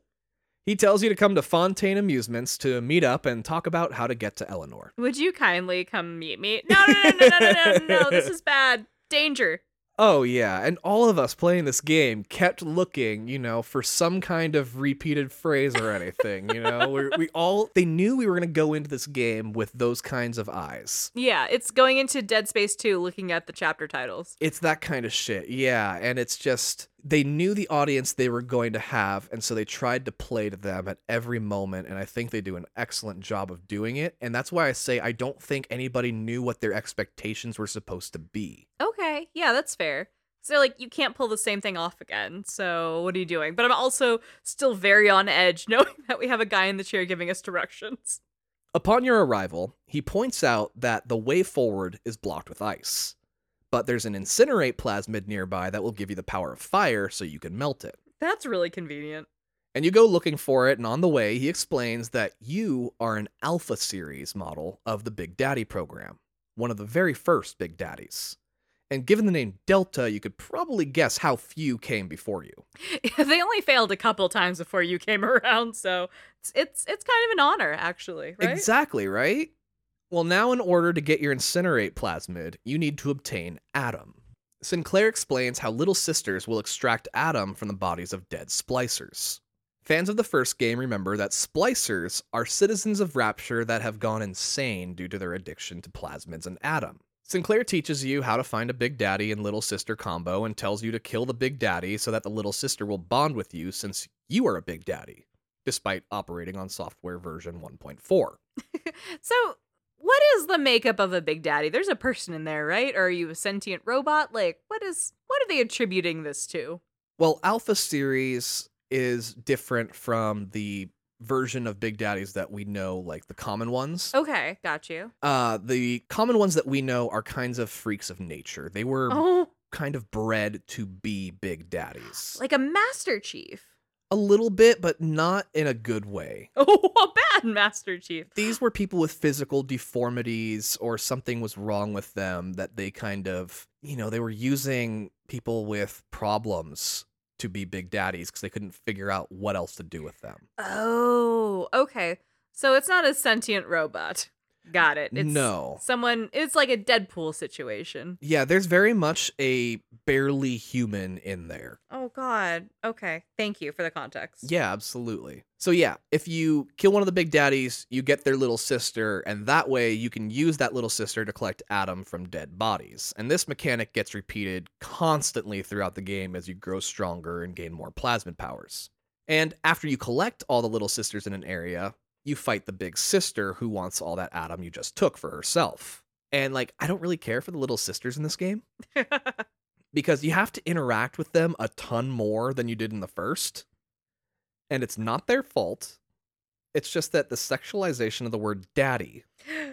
He tells you to come to Fontaine Amusements to meet up and talk about how to get to Eleanor. Would you kindly come meet me? No, no, no, no, no, no, no, no. This is *laughs* bad. Danger. Oh, yeah, and all of us playing this game kept looking, you know, for some kind of repeated phrase or anything, you know? we we all, they knew we were going to go into this game with those kinds of eyes. Yeah, it's going into Dead Space 2 looking at the chapter titles. It's that kind of shit, yeah, and it's just, they knew the audience they were going to have, and so they tried to play to them at every moment, and I think they do an excellent job of doing it, and that's why I say I don't think anybody knew what their expectations were supposed to be. Okay, yeah, that's fair. So, like, you can't pull the same thing off again. So, what are you doing? But I'm also still very on edge *laughs* knowing that we have a guy in the chair giving us directions. Upon your arrival, he points out that the way forward is blocked with ice. But there's an incinerate plasmid nearby that will give you the power of fire so you can melt it. That's really convenient. And you go looking for it, and on the way, he explains that you are an Alpha Series model of the Big Daddy program, one of the very first Big Daddies. And given the name Delta, you could probably guess how few came before you. *laughs* they only failed a couple times before you came *laughs* around, so it's it's, it's kind of an honor, actually, right? Exactly, right? Well, now, in order to get your incinerate plasmid, you need to obtain Adam. Sinclair explains how Little Sisters will extract Adam from the bodies of dead splicers. Fans of the first game remember that splicers are citizens of Rapture that have gone insane due to their addiction to plasmids and Adam. Sinclair teaches you how to find a Big Daddy and Little Sister combo and tells you to kill the Big Daddy so that the Little Sister will bond with you since you are a Big Daddy, despite operating on software version 1.4. *laughs* So, what is the makeup of a Big Daddy? There's a person in there, right? Or are you a sentient robot? Like, what is what are they attributing this to? Well, Alpha Series is different from the version of Big Daddies that we know, like the common ones. Okay, got you. Uh, the common ones that we know are kinds of freaks of nature. They were Oh, kind of bred to be Big Daddies. like a Master Chief. A little bit, but not in a good way. *laughs* Oh, bad Master Chief. These were people with physical deformities or something was wrong with them that they kind of, you know, they were using people with problems to be big daddies because they couldn't figure out what else to do with them. Oh, okay. So it's not a sentient robot. Got it. It's no. Someone it's like a Deadpool situation. Yeah, there's very much a barely human in there. Oh god. Okay. Thank you for the context. Yeah, absolutely. So yeah, if you kill one of the big daddies, you get their little sister, and that way you can use that little sister to collect Adam from dead bodies. And this mechanic gets repeated constantly throughout the game as you grow stronger and gain more plasmid powers. And after you collect all the little sisters in an area, you fight the big sister who wants all that Adam you just took for herself. And like, I don't really care for the little sisters in this game *laughs* because you have to interact with them a ton more than you did in the first. And it's not their fault. It's just that the sexualization of the word daddy *laughs*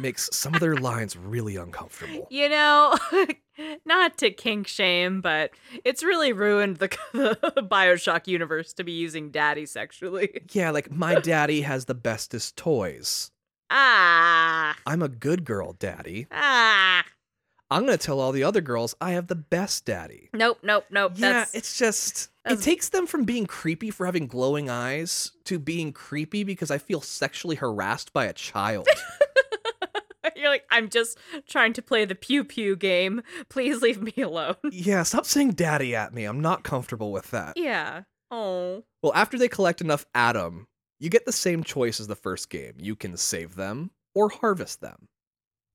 makes some of their lines really uncomfortable. you know, *laughs* not to kink shame, but it's really ruined the, *laughs* the BioShock universe to be using daddy sexually. Yeah, like my *laughs* daddy has the bestest toys. Ah. I'm a good girl, daddy. Ah. I'm going to tell all the other girls I have the best daddy. Nope, nope, nope. Yeah, That's it's just it takes them from being creepy for having glowing eyes to being creepy because I feel sexually harassed by a child. *laughs* You're like, I'm just trying to play the pew pew game. Please leave me alone. *laughs* yeah, stop saying daddy at me. I'm not comfortable with that. yeah. Oh. Well, after they collect enough Adam, you get the same choice as the first game. You can save them or harvest them.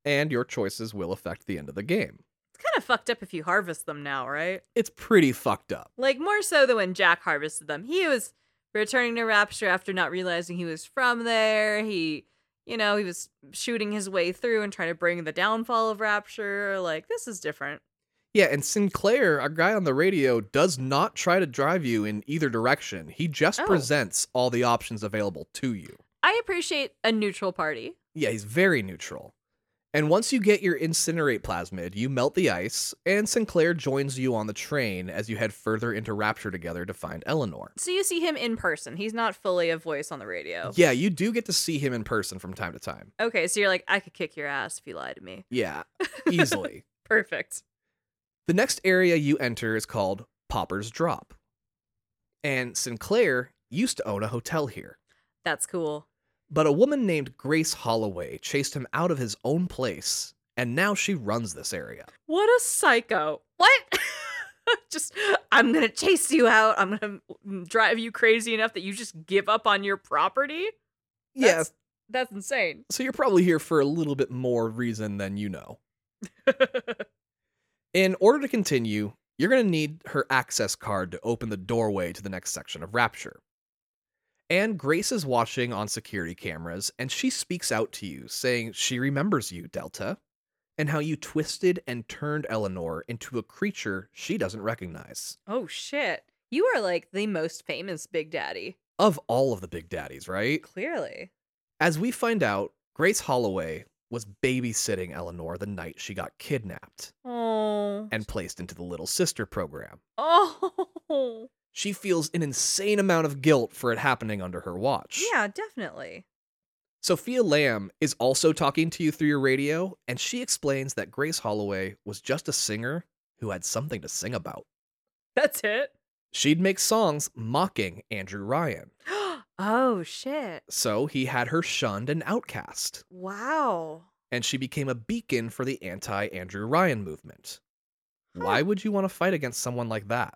And your choices will affect the end of the game. It's kind of fucked up if you harvest them now, right? It's pretty fucked up. Like more so than when Jack harvested them. He was returning to Rapture after not realizing he was from there. He you know, he was shooting his way through and trying to bring the downfall of Rapture. Like, this is different. Yeah, and Sinclair, our guy on the radio, does not try to drive you in either direction. He just Oh. presents all the options available to you. I appreciate a neutral party. Yeah, he's very neutral. And once you get your incinerate plasmid, you melt the ice, and Sinclair joins you on the train as you head further into Rapture together to find Eleanor. So you see him in person. He's not fully a voice on the radio. Yeah, you do get to see him in person from time to time. Okay, so you're like, I could kick your ass if you lied to me. Yeah, *laughs* easily. Perfect. the next area you enter is called Pauper's Drop. And Sinclair used to own a hotel here. That's cool. But a woman named Grace Holloway chased him out of his own place, and now she runs this area. What a psycho. What? *laughs* just, I'm going to chase you out. I'm going to drive you crazy enough that you just give up on your property. Yeah, That's- That's insane. so you're probably here for a little bit more reason than you know. *laughs* In order to continue, you're going to need her access card to open the doorway to the next section of Rapture. And Grace is watching on security cameras, and she speaks out to you, saying she remembers you, Delta, and how you twisted and turned Eleanor into a creature she doesn't recognize. oh, shit. You are like the most famous Big Daddy. Of all of the Big Daddies, right? Clearly. As we find out, Grace Holloway was babysitting Eleanor the night she got kidnapped Oh. and placed into the Little Sister program. *laughs* Oh. She feels an insane amount of guilt for it happening under her watch. Yeah, definitely. Sophia Lamb is also talking to you through your radio, and she explains that Grace Holloway was just a singer who had something to sing about. That's it. She'd make songs mocking Andrew Ryan, *gasps* oh, shit. so he had her shunned and outcast, Wow. and she became a beacon for the anti Andrew Ryan movement. Why would you want to fight against someone like that?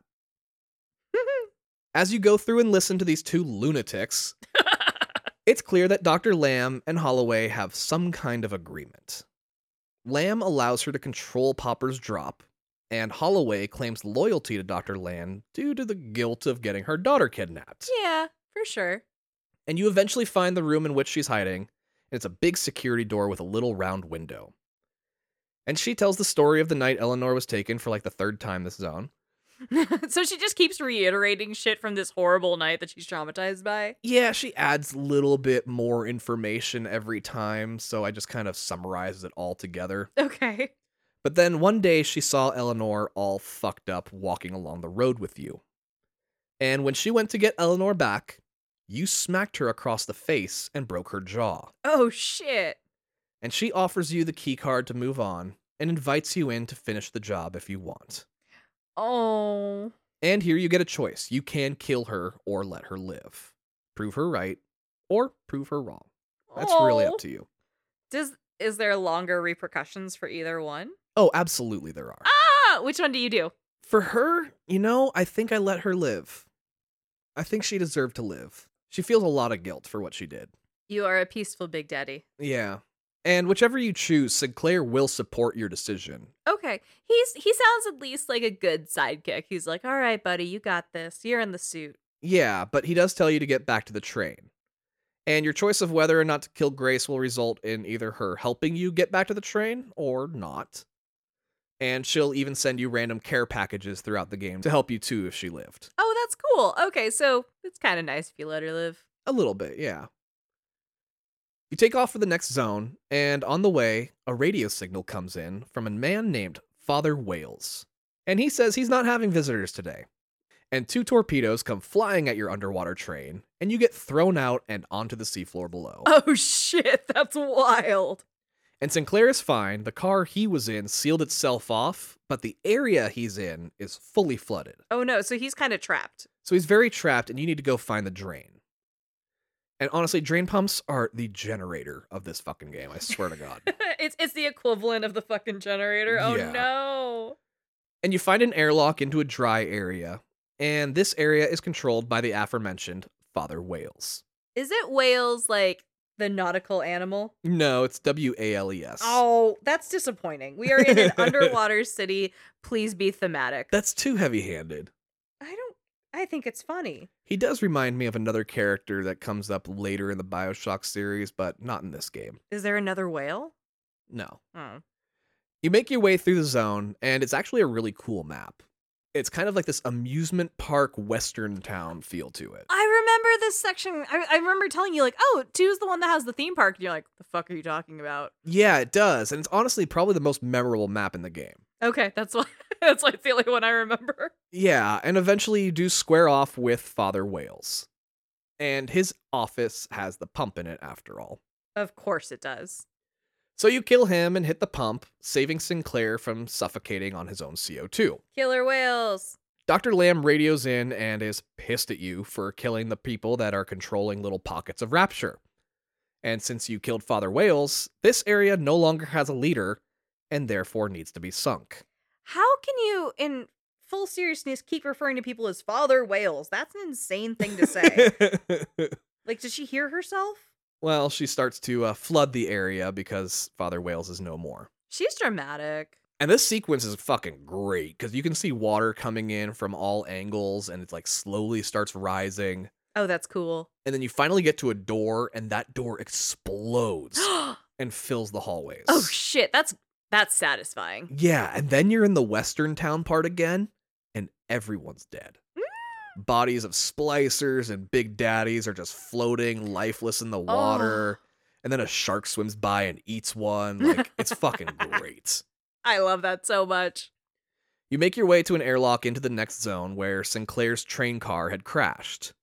As you go through and listen to these two lunatics, *laughs* it's clear that Dr. Lamb and Holloway have some kind of agreement. Lamb allows her to control Pauper's drop, and Holloway claims loyalty to Dr. Lamb due to the guilt of getting her daughter kidnapped. yeah, for sure. And you eventually find the room in which she's hiding, and it's a big security door with a little round window. And she tells the story of the night Eleanor was taken for like the third time this zone. *laughs* so she just keeps reiterating shit from this horrible night that she's traumatized by. Yeah, she adds a little bit more information every time, so I just kind of summarizes it all together. Okay. But then one day she saw Eleanor all fucked up walking along the road with you. And when she went to get Eleanor back, you smacked her across the face and broke her jaw. Oh shit. And she offers you the key card to move on and invites you in to finish the job if you want. Oh. And here you get a choice. You can kill her or let her live. Prove her right or prove her wrong. That's really Oh. up to you. Does is there longer repercussions for either one? Oh, absolutely there are. Ah, which one do you do? For her, you know, I think I let her live. I think she deserved to live. She feels a lot of guilt for what she did. You are a peaceful big daddy. Yeah. And whichever you choose, Sinclair will support your decision. Okay. He's he sounds at least like a good sidekick. He's like, "All right, buddy, you got this. You're in the suit." Yeah, but he does tell you to get back to the train. And your choice of whether or not to kill Grace will result in either her helping you get back to the train or not. And she'll even send you random care packages throughout the game to help you too if she lived. Oh, that's cool. Okay, so it's kind of nice if you let her live. A little bit, yeah. You take off for the next zone, and on the way, a radio signal comes in from a man named Father Wales. And he says he's not having visitors today. And two torpedoes come flying at your underwater train, and you get thrown out and onto the seafloor below. *laughs* Oh shit, that's wild. And Sinclair is fine. The car he was in sealed itself off, but the area he's in is fully flooded. Oh no, so he's kind of trapped. So he's very trapped, and you need to go find the drain. And honestly, drain pumps are the generator of this fucking game. I swear to God. *laughs* it's it's the equivalent of the fucking generator. Oh Yeah. no. and you find an airlock into a dry area, and this area is controlled by the aforementioned Father Wales. Is it whales like the nautical animal? No, it's W A L E S. Oh, that's disappointing. We are in an *laughs* underwater city. Please be thematic. That's too heavy handed. I think it's funny. He does remind me of another character that comes up later in the Bioshock series, but not in this game. Is there another whale? No. Oh. You make your way through the zone, and it's actually a really cool map. It's kind of like this amusement park western town feel to it. I remember this section. I, I remember telling you, like, oh, two's the one that has the theme park. And you're like, the fuck are you talking about? Yeah, it does, and it's honestly probably the most memorable map in the game. Okay, that's why *laughs* that's why it's the only one I remember. Yeah, and eventually you do square off with Father Wales. And his office has the pump in it after all. Of course it does. So you kill him and hit the pump, saving Sinclair from suffocating on his own CO2. Killer whales. Dr. Lamb radios in and is pissed at you for killing the people that are controlling little pockets of rapture. And since you killed Father Wales, this area no longer has a leader and therefore needs to be sunk. How can you, in full seriousness, keep referring to people as father whales? That's an insane thing to say. *laughs* like, did she hear herself? Well, she starts to uh, flood the area because Father Wales is no more. She's dramatic. And this sequence is fucking great because you can see water coming in from all angles and it's like slowly starts rising. Oh, that's cool. And then you finally get to a door and that door explodes *gasps* and fills the hallways. Oh shit, that's that's satisfying. Yeah, and then you're in the western town part again and everyone's dead. Bodies of splicers and big daddies are just floating lifeless in the oh. water. And then a shark swims by and eats one. Like, it's fucking *laughs* great. I love that so much. You make your way to an airlock into the next zone where Sinclair's train car had crashed,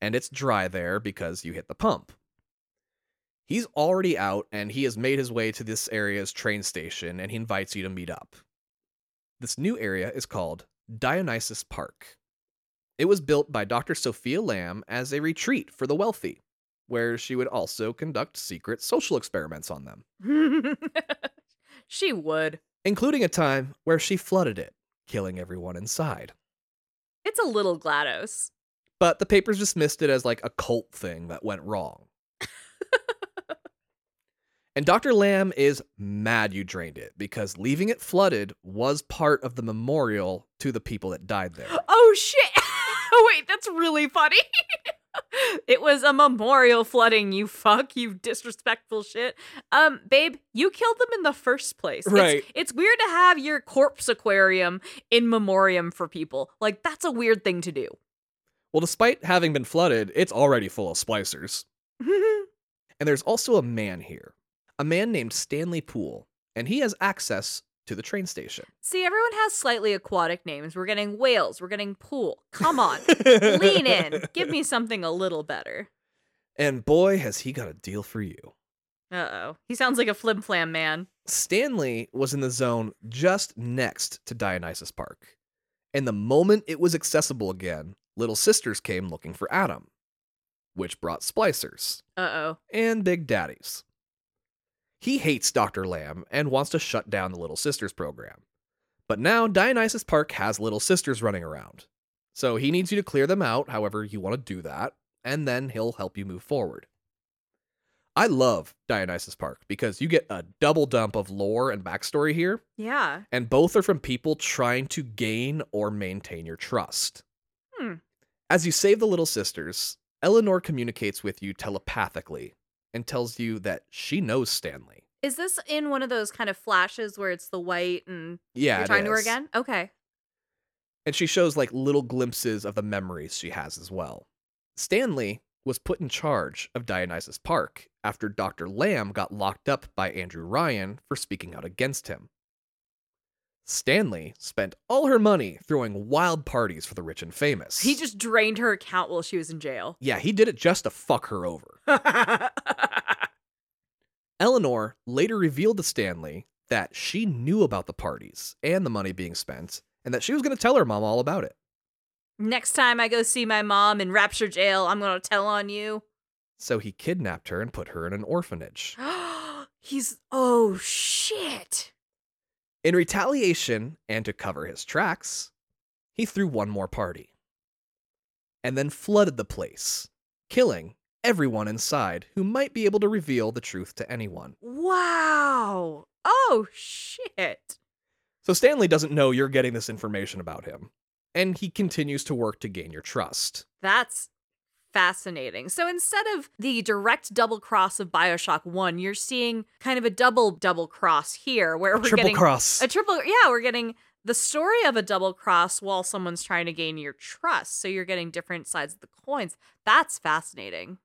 and it's dry there because you hit the pump. He's already out and he has made his way to this area's train station and he invites you to meet up. This new area is called Dionysus Park. It was built by Dr. Sophia Lamb as a retreat for the wealthy, where she would also conduct secret social experiments on them, *laughs* she would. including a time where she flooded it, killing everyone inside. It's a little GLaDOS. but the papers dismissed it as like a cult thing that went wrong. *laughs* and Dr. Lamb is mad you drained it because leaving it flooded was part of the memorial to the people that died there. Oh shit! Oh *laughs* wait, that's really funny. *laughs* it was a memorial flooding, you fuck, you disrespectful shit. Um, babe, you killed them in the first place. It's- Right. It's, weird to have your corpse aquarium in memoriam for people. Like, that's a weird thing to do. Well, despite having been flooded, it's already full of splicers. *laughs* And there's also a man here, a man named Stanley Poole, and he has access to the train station. See, everyone has slightly aquatic names. We're getting whales, we're getting pool. Come on. Lean in. Give me *laughs* something a little better. And boy, has he got a deal for you. Uh oh. He sounds like a flim flam man. Stanley was in the zone just next to Dionysus Park. And the moment it was accessible again, Little Sisters came looking for Adam, which brought splicers Uh oh. and Big Daddies. He hates Dr. Lamb and wants to shut down the Little Sisters program. But now Dionysus Park has Little Sisters running around. So he needs you to clear them out, however you want to do that, and then he'll help you move forward. I love Dionysus Park because you get a double dump of lore and backstory here, Yeah. and both are from people trying to gain or maintain your trust. Hmm. As you save the Little Sisters, Eleanor communicates with you telepathically and tells you that she knows Stanley. Is this in one of those kind of flashes where it's the white and Yeah, you're talking to her again? Okay. And she shows like little glimpses of the memories she has as well. Stanley was put in charge of Dionysus Park after Dr. Lamb got locked up by Andrew Ryan for speaking out against him. Stanley spent all her money throwing wild parties for the rich and famous. He just drained her account while she was in jail. Yeah, he did it just to fuck her over. *laughs* Eleanor later revealed to Stanley that she knew about the parties and the money being spent, and that she was going to tell her mom all about it. Next time I go see my mom in Rapture Jail, I'm going to tell on you. So he kidnapped her and put her in an orphanage. *gasps* He's. Oh, shit. In retaliation, and to cover his tracks, he threw one more party. And then flooded the place, killing everyone inside who might be able to reveal the truth to anyone. Wow. Oh, shit. So Stanley doesn't know you're getting this information about him. and he continues to work to gain your trust. That's fascinating. So instead of the direct double cross of Bioshock 1, you're seeing kind of a double double cross here where we're Triple getting cross. a triple yeah, we're getting the story of a double cross while someone's trying to gain your trust. So you're getting different sides of the coins. That's fascinating.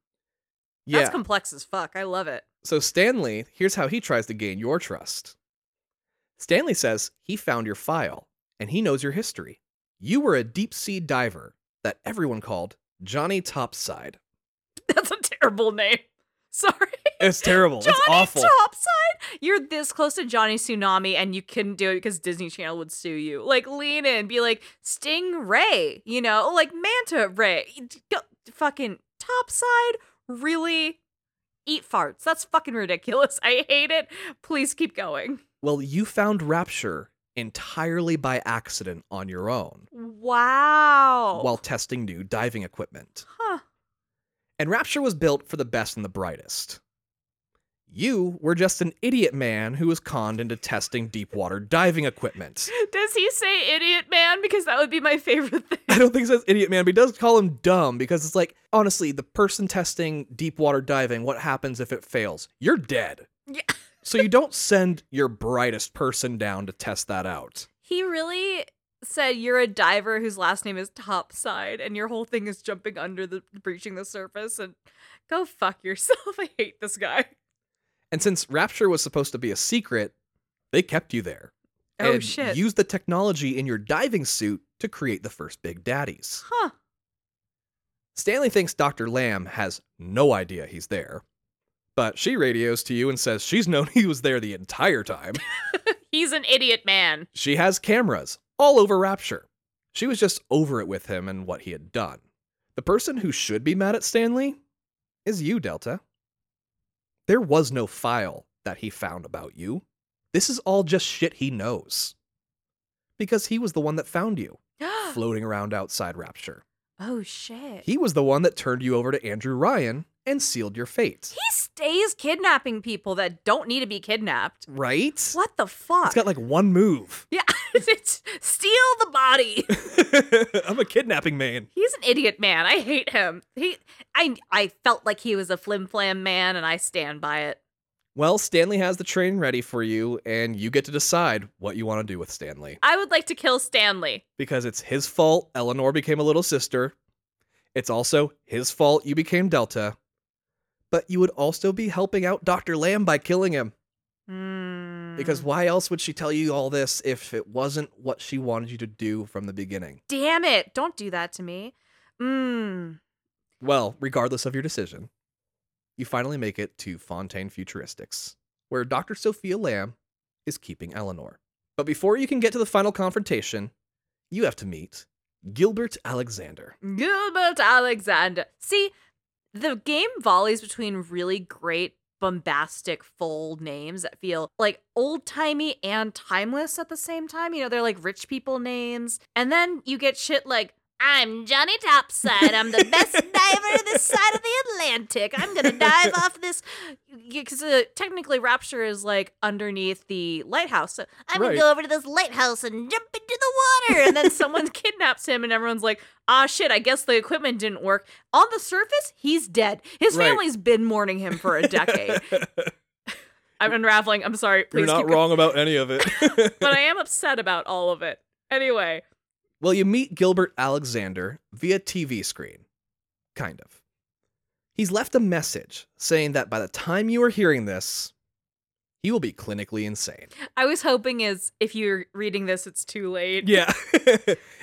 yeah. That's complex as fuck. I love it. So Stanley, here's how he tries to gain your trust. Stanley says he found your file and he knows your history. You were a deep sea diver that everyone called Johnny Topside. *laughs* That's a terrible name. *laughs* Sorry. It's terrible. Johnny it's awful. Topside? You're this close to Johnny Tsunami and you couldn't do it because Disney Channel would sue you. Like, lean in, be like, Sting Ray, you know, like Manta Ray. Go, fucking Topside? Really? Eat farts. That's fucking ridiculous. *laughs* I hate it. Please keep going. well, you found Rapture entirely by accident on your own Wow. while testing new diving equipment. huh. And Rapture was built for the best and the brightest. You were just an idiot man who was conned into testing deep water diving equipment. *laughs* Does he say idiot man? Because that would be my favorite thing. I don't think he says idiot man, but he does call him dumb because it's like, honestly, the person testing deep water diving, what happens if it fails? You're dead. Yeah. *laughs* so you don't send your brightest person down to test that out. He really said you're a diver whose last name is Topside, and your whole thing is jumping under the breaching the surface. And go fuck yourself. *laughs* I hate this guy. And since Rapture was supposed to be a secret, they kept you there. Oh and shit. Used the technology in your diving suit to create the first big daddies. huh. Stanley thinks Dr. Lamb has no idea he's there. But she radios to you and says she's known *laughs* he was there the entire time. *laughs* He's an idiot man. She has cameras all over Rapture. She was just over it with him and what he had done. The person who should be mad at Stanley is you, Delta. There was no file that he found about you. This is all just shit he knows. Because he was the one that found you, *gasps* floating around outside Rapture. oh shit. He was the one that turned you over to Andrew Ryan and sealed your fate. He stays kidnapping people that don't need to be kidnapped. Right? What the fuck? It's got like one move. *laughs* yeah, *laughs* it's steal the body. *laughs* I'm a kidnapping man. He's an idiot man. I hate him. He, I, I felt like he was a flim flam man, and I stand by it. Well, Stanley has the train ready for you, and you get to decide what you want to do with Stanley. I would like to kill Stanley. Because it's his fault Eleanor became a little sister. It's also his fault you became Delta. But you would also be helping out Dr. Lamb by killing him. Hmm. Because why else would she tell you all this if it wasn't what she wanted you to do from the beginning? damn it! Don't do that to me. Mmm. Well, regardless of your decision, you finally make it to Fontaine Futuristics, where Dr. Sophia Lamb is keeping Eleanor. But before you can get to the final confrontation, you have to meet Gilbert Alexander. Gilbert Alexander. See, the game volleys between really great, bombastic, full names that feel like old timey and timeless at the same time. You know, they're like rich people names. And then you get shit like, I'm Johnny Topside. I'm the best *laughs* diver this side of the Atlantic. I'm going to dive off this. Because uh, technically, Rapture is like underneath the lighthouse. So I'm gonna go over to this lighthouse and jump into the water. And then someone *laughs* kidnaps him, and everyone's like, ah, shit, I guess the equipment didn't work. On the surface, he's dead. His Right. family's been mourning him for a decade. *laughs* I'm unraveling. I'm sorry. Please You're not keep going. wrong about any of it. But I am upset about all of it. Anyway, well, you meet Gilbert Alexander via TV screen. Kind of. He's left a message saying that by the time you are hearing this, he will be clinically insane. I was hoping is if you're reading this, it's too late. Yeah. *laughs*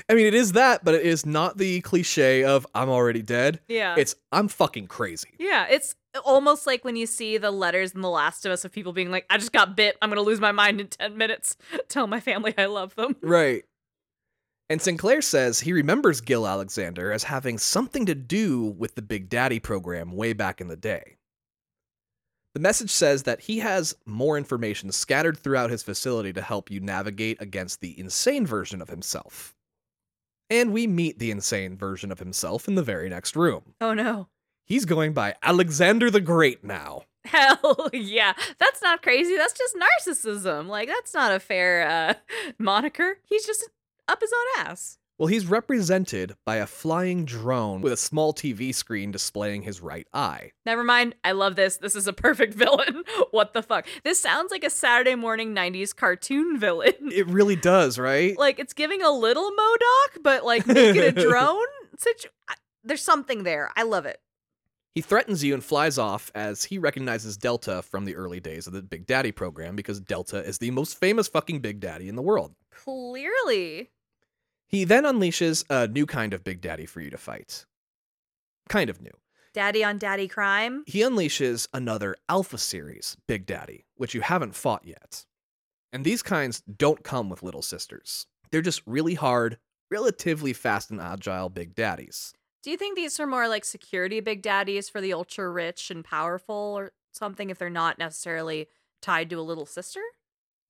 I mean, it is that, but it is not the cliche of I'm already dead. Yeah. It's I'm fucking crazy. yeah, it's almost like when you see the letters in The Last of Us of people being like, I just got bit. I'm going to lose my mind in 10 minutes. *laughs* Tell my family I love them. Right. And Sinclair says he remembers Gil Alexander as having something to do with the Big Daddy program way back in the day. The message says that he has more information scattered throughout his facility to help you navigate against the insane version of himself. And we meet the insane version of himself in the very next room. Oh no. He's going by Alexander the Great now. *laughs* Hell yeah. That's not crazy. That's just narcissism. Like, that's not a fair uh, *laughs* moniker. He's just up his own ass. Well, he's represented by a flying drone with a small TV screen displaying his right eye. Never mind. I love this. This is a perfect *laughs* villain. what the fuck? This sounds like a Saturday morning 90s cartoon villain. It really does, right? like it's giving a little MODOK, but like make it a *laughs* drone. Situ- There's something there. I love it. He threatens you and flies off as he recognizes Delta from the early days of the Big Daddy program because Delta is the most famous fucking Big Daddy in the world. Clearly. He then unleashes a new kind of Big Daddy for you to fight. Kind of new. Daddy on daddy crime. He unleashes another Alpha Series Big Daddy, which you haven't fought yet. And these kinds don't come with little sisters. They're just really hard, relatively fast and agile Big Daddies. Do you think these are more like security big daddies for the ultra rich and powerful or something if they're not necessarily tied to a little sister?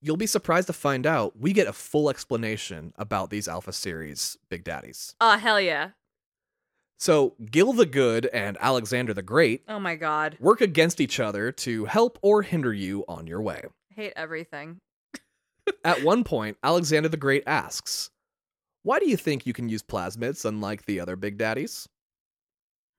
You'll be surprised to find out we get a full explanation about these Alpha Series Big Daddies. Oh, hell yeah. So, Gil the Good and Alexander the Great Oh my god. work against each other to help or hinder you on your way. I hate everything. *laughs* At one point, Alexander the Great asks, Why do you think you can use plasmids unlike the other Big Daddies?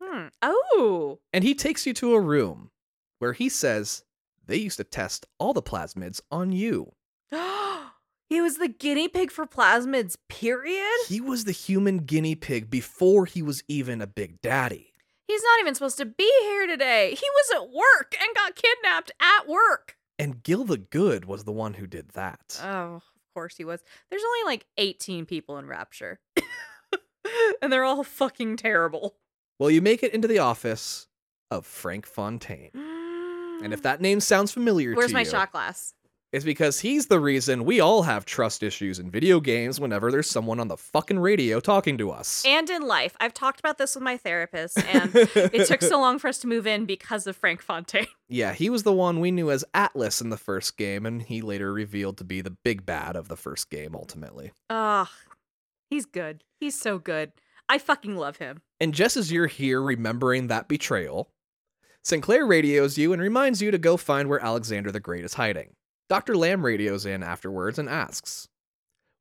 Hmm. Oh. And he takes you to a room where he says they used to test all the plasmids on you. *gasps* he was the guinea pig for plasmids, period? He was the human guinea pig before he was even a Big Daddy. He's not even supposed to be here today. He was at work and got kidnapped at work. And Gil the Good was the one who did that. Oh, of course he was. There's only like 18 people in Rapture. *coughs* and they're all fucking terrible. Well, you make it into the office of Frank Fontaine. *gasps* *gasps* And if that name sounds familiar Where's to my you, shot glass? it's because he's the reason we all have trust issues in video games whenever there's someone on the fucking radio talking to us. And in life, I've talked about this with my therapist, *laughs* and it took so long for us to move in because of Frank Fontaine. Yeah, he was the one we knew as Atlas in the first game, and he later revealed to be the big bad of the first game ultimately. Ugh, he's good. He's so good. I fucking love him. And just as you're here remembering that betrayal, Sinclair radios you and reminds you to go find where Alexander the Great is hiding. Dr. Lamb radios in afterwards and asks,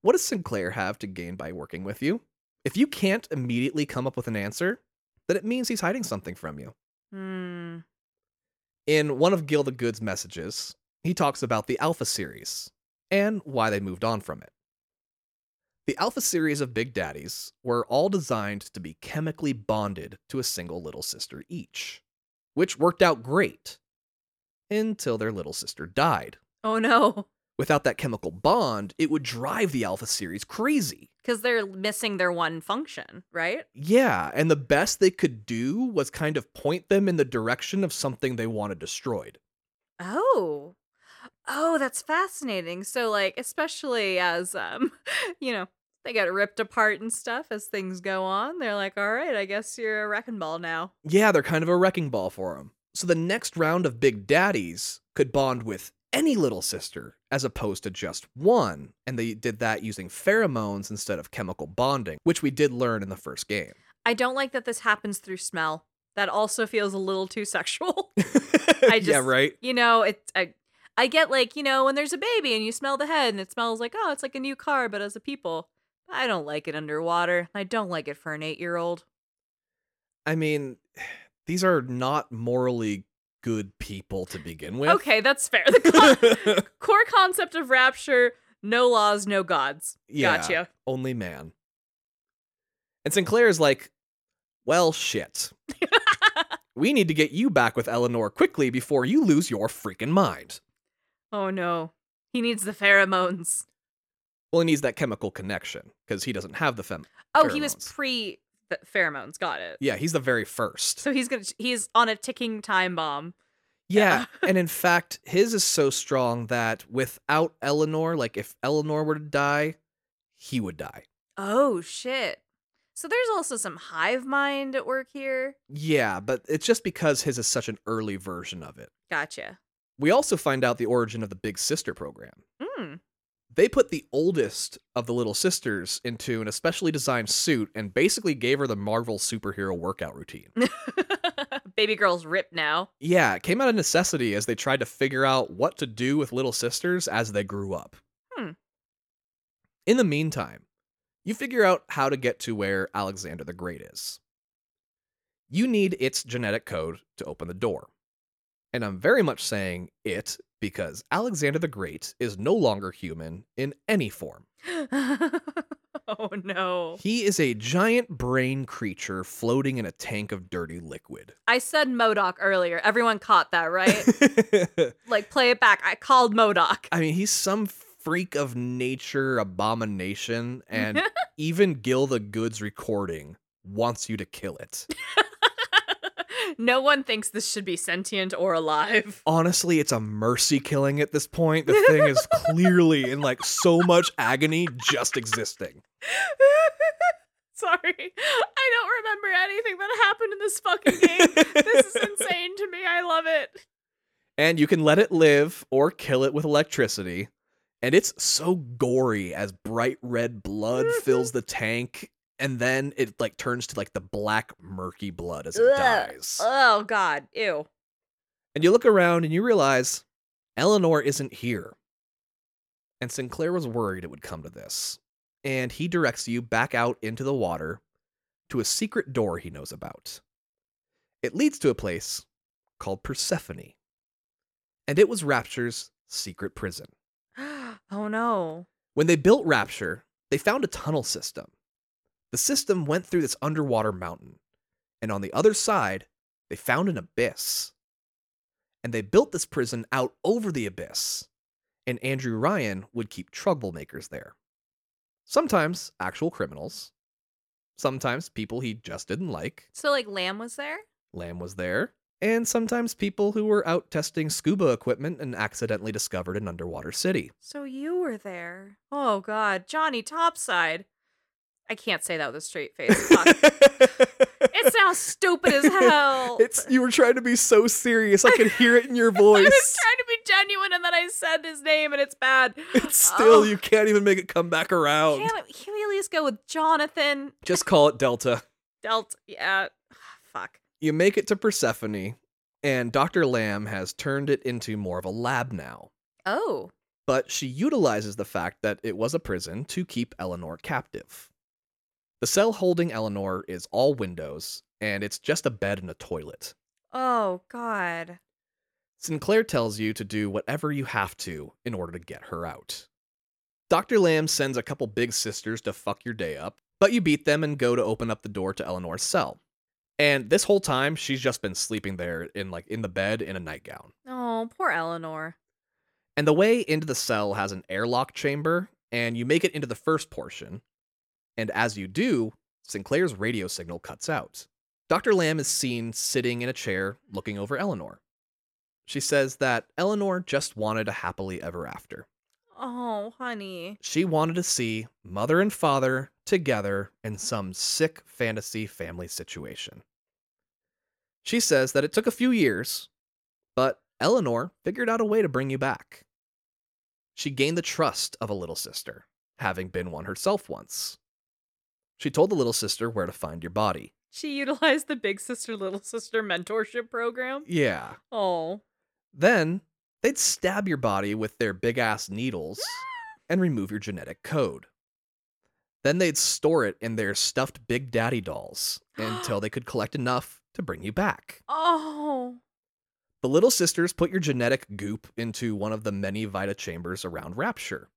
What does Sinclair have to gain by working with you? If you can't immediately come up with an answer, then it means he's hiding something from you. Hmm. In one of Gil the Good's messages, he talks about the Alpha series and why they moved on from it. The Alpha series of Big Daddies were all designed to be chemically bonded to a single little sister each, which worked out great until their little sister died. Oh no. Without that chemical bond, it would drive the Alpha series crazy. Because they're missing their one function, right? Yeah, and the best they could do was kind of point them in the direction of something they wanted destroyed. Oh. Oh, that's fascinating. So like especially as um *laughs* you know, they get ripped apart and stuff as things go on. They're like, "All right, I guess you're a wrecking ball now." Yeah, they're kind of a wrecking ball for him. So the next round of Big Daddies could bond with any little sister as opposed to just one, and they did that using pheromones instead of chemical bonding, which we did learn in the first game. I don't like that this happens through smell. That also feels a little too sexual. *laughs* yeah, just- yeah, right. you know, it's I I get like, you know, when there's a baby and you smell the head and it smells like, oh, it's like a new car, but as a people, I don't like it underwater. I don't like it for an eight year old. I mean, *sighs* these are not morally good people to begin with. Okay, that's fair. The *laughs* con- core concept of rapture no laws, no gods. Yeah. Gotcha. Only man. And Sinclair's like, well, shit. *laughs* We need to get you back with Eleanor quickly before you lose your freaking mind. oh no. He needs the pheromones. Well, he needs that chemical connection because he doesn't have the fem. Oh, he was pre pheromones. Got it. Yeah, he's the very first. So he's gonna he's on a ticking time bomb. yeah, *laughs* and in fact, his is so strong that without Eleanor, like if Eleanor were to die, he would die. Oh shit. So there's also some hive mind at work here. Yeah, but it's just because his is such an early version of it. Gotcha. We also find out the origin of the Big Sister program. Hmm. They put the oldest of the little sisters into an especially designed suit and basically gave her the Marvel superhero workout routine. *laughs* Baby girl's ripped now. Yeah, it came out of necessity as they tried to figure out what to do with little sisters as they grew up. Hmm. In the meantime, you figure out how to get to where Alexander the Great is. You need its genetic code to open the door. And I'm very much saying it because Alexander the Great is no longer human in any form. *laughs* oh no. He is a giant brain creature floating in a tank of dirty liquid. I said MODOK earlier. Everyone caught that, right? *laughs* like play it back. I called MODOK. I mean, he's some freak of nature abomination, and *laughs* even Gil the Good's recording wants you to kill it. No one thinks this should be sentient or alive. *laughs* Honestly, it's a mercy killing at this point. The thing is *laughs* clearly in like so much agony just existing. Sorry. I don't remember anything that happened in this fucking game. this is *laughs* insane to me. I love it. And you can let it live or kill it with electricity. And it's so gory as bright red blood fills the tank and then it like turns to like the black murky blood as it Ugh. dies. Oh god. Ew. And you look around and you realize Eleanor isn't here. And Sinclair was worried it would come to this. And he directs you back out into the water to a secret door he knows about. It leads to a place called Persephone. And it was Rapture's secret prison. *gasps* oh no. When they built Rapture, they found a tunnel system. The system went through this underwater mountain, and on the other side, they found an abyss. And they built this prison out over the abyss, and Andrew Ryan would keep troublemakers there. Sometimes actual criminals, sometimes people he just didn't like. So like Lamb was there? Lamb was there, and sometimes people who were out testing scuba equipment and accidentally discovered an underwater city. So you were there. Oh god, Johnny Topside. I can't say that with a straight face. *laughs* It sounds stupid as hell. It's you were trying to be so serious. I could hear it in your voice. *laughs* I was trying to be genuine and then I said his name and it's bad. It's still Oh. you can't even make it come back around. Can, we- can we at least go with Jonathan? Just call it Delta. Delt. Yeah. *sighs* Fuck. You make it to Persephone, and Dr. Lamb has turned it into more of a lab now. Oh. But she utilizes the fact that it was a prison to keep Eleanor captive. The cell holding Eleanor is all windows, and it's just a bed and a toilet. Oh god. Sinclair tells you to do whatever you have to in order to get her out. Dr. Lamb sends a couple big sisters to fuck your day up, but you beat them and go to open up the door to Eleanor's cell. And this whole time, she's just been sleeping there in like in the bed in a nightgown. Oh, poor Eleanor. And the way into the cell has an airlock chamber, and you make it into the first portion. And as you do, Sinclair's radio signal cuts out. Dr. Lamb is seen sitting in a chair looking over Eleanor. She says that Eleanor just wanted a happily ever after. Oh, honey. She wanted to see mother and father together in some sick fantasy family situation. She says that it took a few years, but Eleanor figured out a way to bring you back. She gained the trust of a little sister, having been one herself once. She told the little sister where to find your body. She utilized the big sister little sister mentorship program. Yeah. Oh. Then they'd stab your body with their big ass needles *laughs* and remove your genetic code. Then they'd store it in their stuffed Big Daddy dolls *gasps* until they could collect enough to bring you back. Oh. The little sisters put your genetic goop into one of the many Vita chambers around Rapture,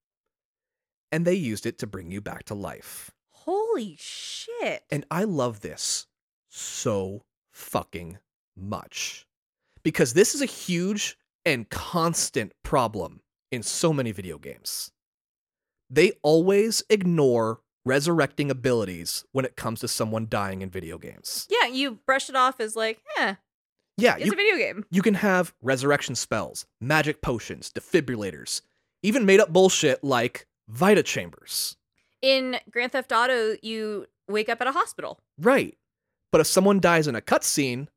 and they used it to bring you back to life. Holy shit. And I love this so fucking much because this is a huge and constant problem in so many video games. They always ignore resurrecting abilities when it comes to someone dying in video games. yeah, you brush it off as like, eh, Yeah, it's you, a video game. you can have resurrection spells, magic potions, defibrillators, even made up bullshit like Vita chambers. In Grand Theft Auto, you wake up at a hospital. Right. But if someone dies in a cutscene,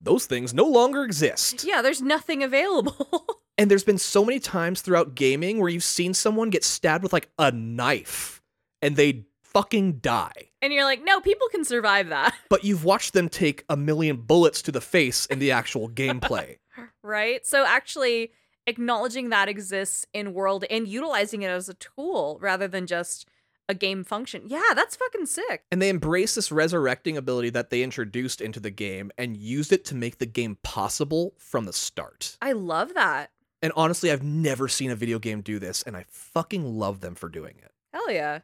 those things no longer exist. Yeah, there's nothing available. *laughs* And there's been so many times throughout gaming where you've seen someone get stabbed with like a knife and they fucking die. and you're like, no, people can survive that. *laughs* But you've watched them take a million bullets to the face in the actual gameplay. *laughs* right? So actually acknowledging that exists in world and utilizing it as a tool rather than just a game function. Yeah, that's fucking sick. And they embraced this resurrecting ability that they introduced into the game and used it to make the game possible from the start. I love that. And honestly, I've never seen a video game do this, and I fucking love them for doing it. Hell yeah.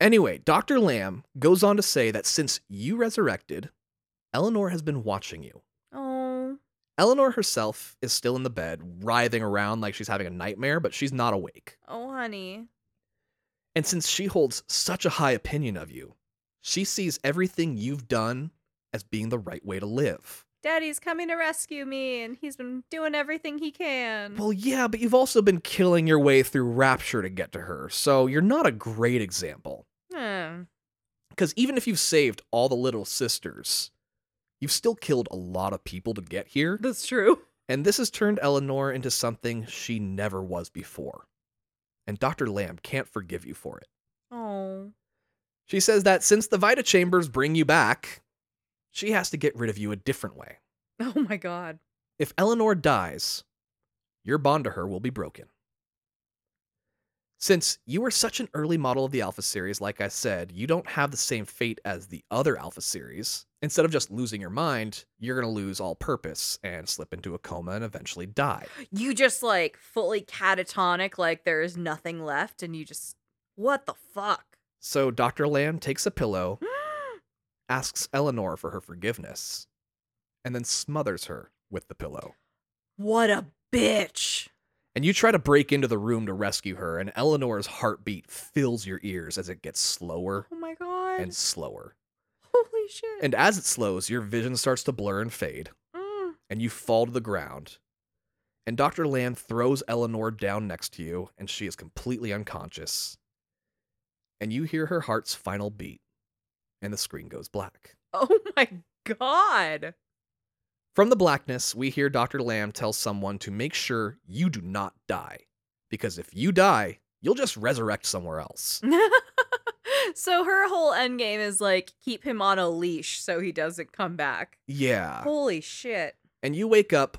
Anyway, Dr. Lamb goes on to say that since you resurrected, Eleanor has been watching you. Oh. Eleanor herself is still in the bed, writhing around like she's having a nightmare, but she's not awake. Oh, honey. And since she holds such a high opinion of you, she sees everything you've done as being the right way to live. Daddy's coming to rescue me, and he's been doing everything he can. Well, yeah, but you've also been killing your way through Rapture to get to her, so you're not a great example. Hmm. Because even if you've saved all the little sisters, you've still killed a lot of people to get here, That's true. and this has turned Eleanor into something she never was before. And Dr. Lamb can't forgive you for it. Oh. She says that since the Vita Chambers bring you back, she has to get rid of you a different way. *laughs* Oh my god. If Eleanor dies, your bond to her will be broken. Since you were such an early model of the Alpha series, like I said, you don't have the same fate as the other Alpha series. Instead of just losing your mind, you're going to lose all purpose and slip into a coma and eventually die. You just like fully catatonic, like there is nothing left, and you just. What the fuck? So Dr. Lamb takes a pillow, *gasps* asks Eleanor for her forgiveness, and then smothers her with the pillow. what a bitch. And you try to break into the room to rescue her, and Eleanor's heartbeat fills your ears as it gets slower Oh my god. and slower. Holy shit. And as it slows, your vision starts to blur and fade, Mm. and you fall to the ground. And Dr. Lamb throws Eleanor down next to you, and she is completely unconscious. And you hear her heart's final beat, and the screen goes black. Oh *laughs* my god. From the blackness, we hear Dr. Lamb tell someone to make sure you do not die. Because if you die, you'll just resurrect somewhere else. *laughs* so her whole end game is like keep him on a leash so he doesn't come back. Yeah. Holy shit. And you wake up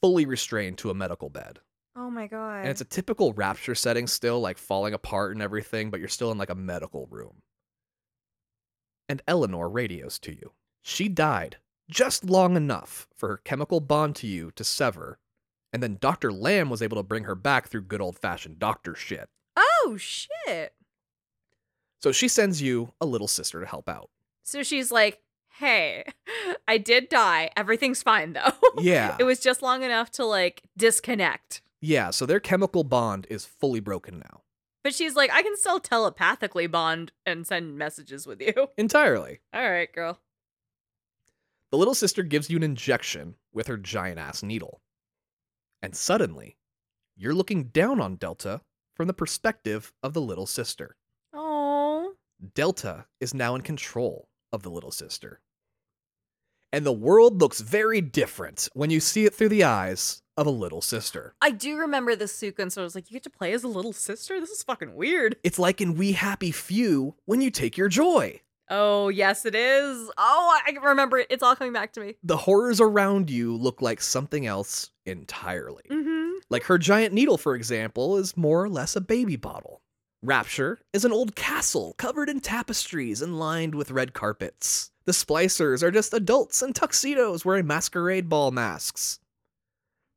fully restrained to a medical bed. Oh my god. And it's a typical rapture setting still, like falling apart and everything, but you're still in like a medical room. And Eleanor radios to you. She died just long enough for her chemical bond to you to sever, and then Dr. Lamb was able to bring her back through good old fashioned doctor shit. oh shit. So she sends you a little sister to help out. So she's like, "Hey, *laughs* I did die. Everything's fine though." Yeah. *laughs* it was just long enough to like disconnect. Yeah, so their chemical bond is fully broken now. But she's like, "I can still telepathically bond and send messages with you." *laughs* Entirely. All right, girl. The little sister gives you an injection with her giant ass needle. And suddenly, you're looking down on Delta from the perspective of the little sister. Oh. Delta is now in control of the little sister. And the world looks very different when you see it through the eyes of a little sister. I do remember this sequence where I was like, you get to play as a little sister? This is fucking weird. It's like in We Happy Few when you take your joy. Oh, yes, it is. Oh, I remember it. It's all coming back to me. The horrors around you look like something else entirely. Mm-hmm. Like her giant needle, for example, is more or less a baby bottle. Rapture is an old castle covered in tapestries and lined with red carpets. The splicers are just adults in tuxedos wearing masquerade ball masks.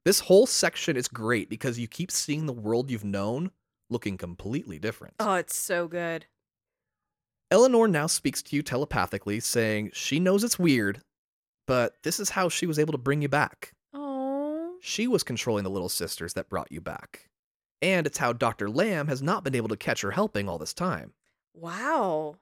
This whole section is great because you keep seeing the world you've known looking completely different. Oh, it's so good. Eleanor now speaks to you telepathically, saying she knows it's weird, but this is how she was able to bring you back. Oh. She was controlling the little sisters that brought you back. And it's how Dr. Lamb has not been able to catch her helping all this time. Wow.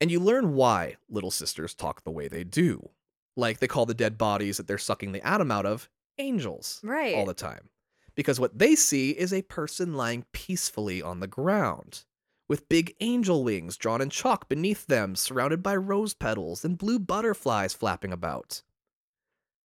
And you learn why little sisters talk the way they do. Like they call the dead bodies that they're sucking the atom out of angels Right. all the time. Because what they see is a person lying peacefully on the ground, with big angel wings drawn in chalk beneath them, surrounded by rose petals and blue butterflies flapping about.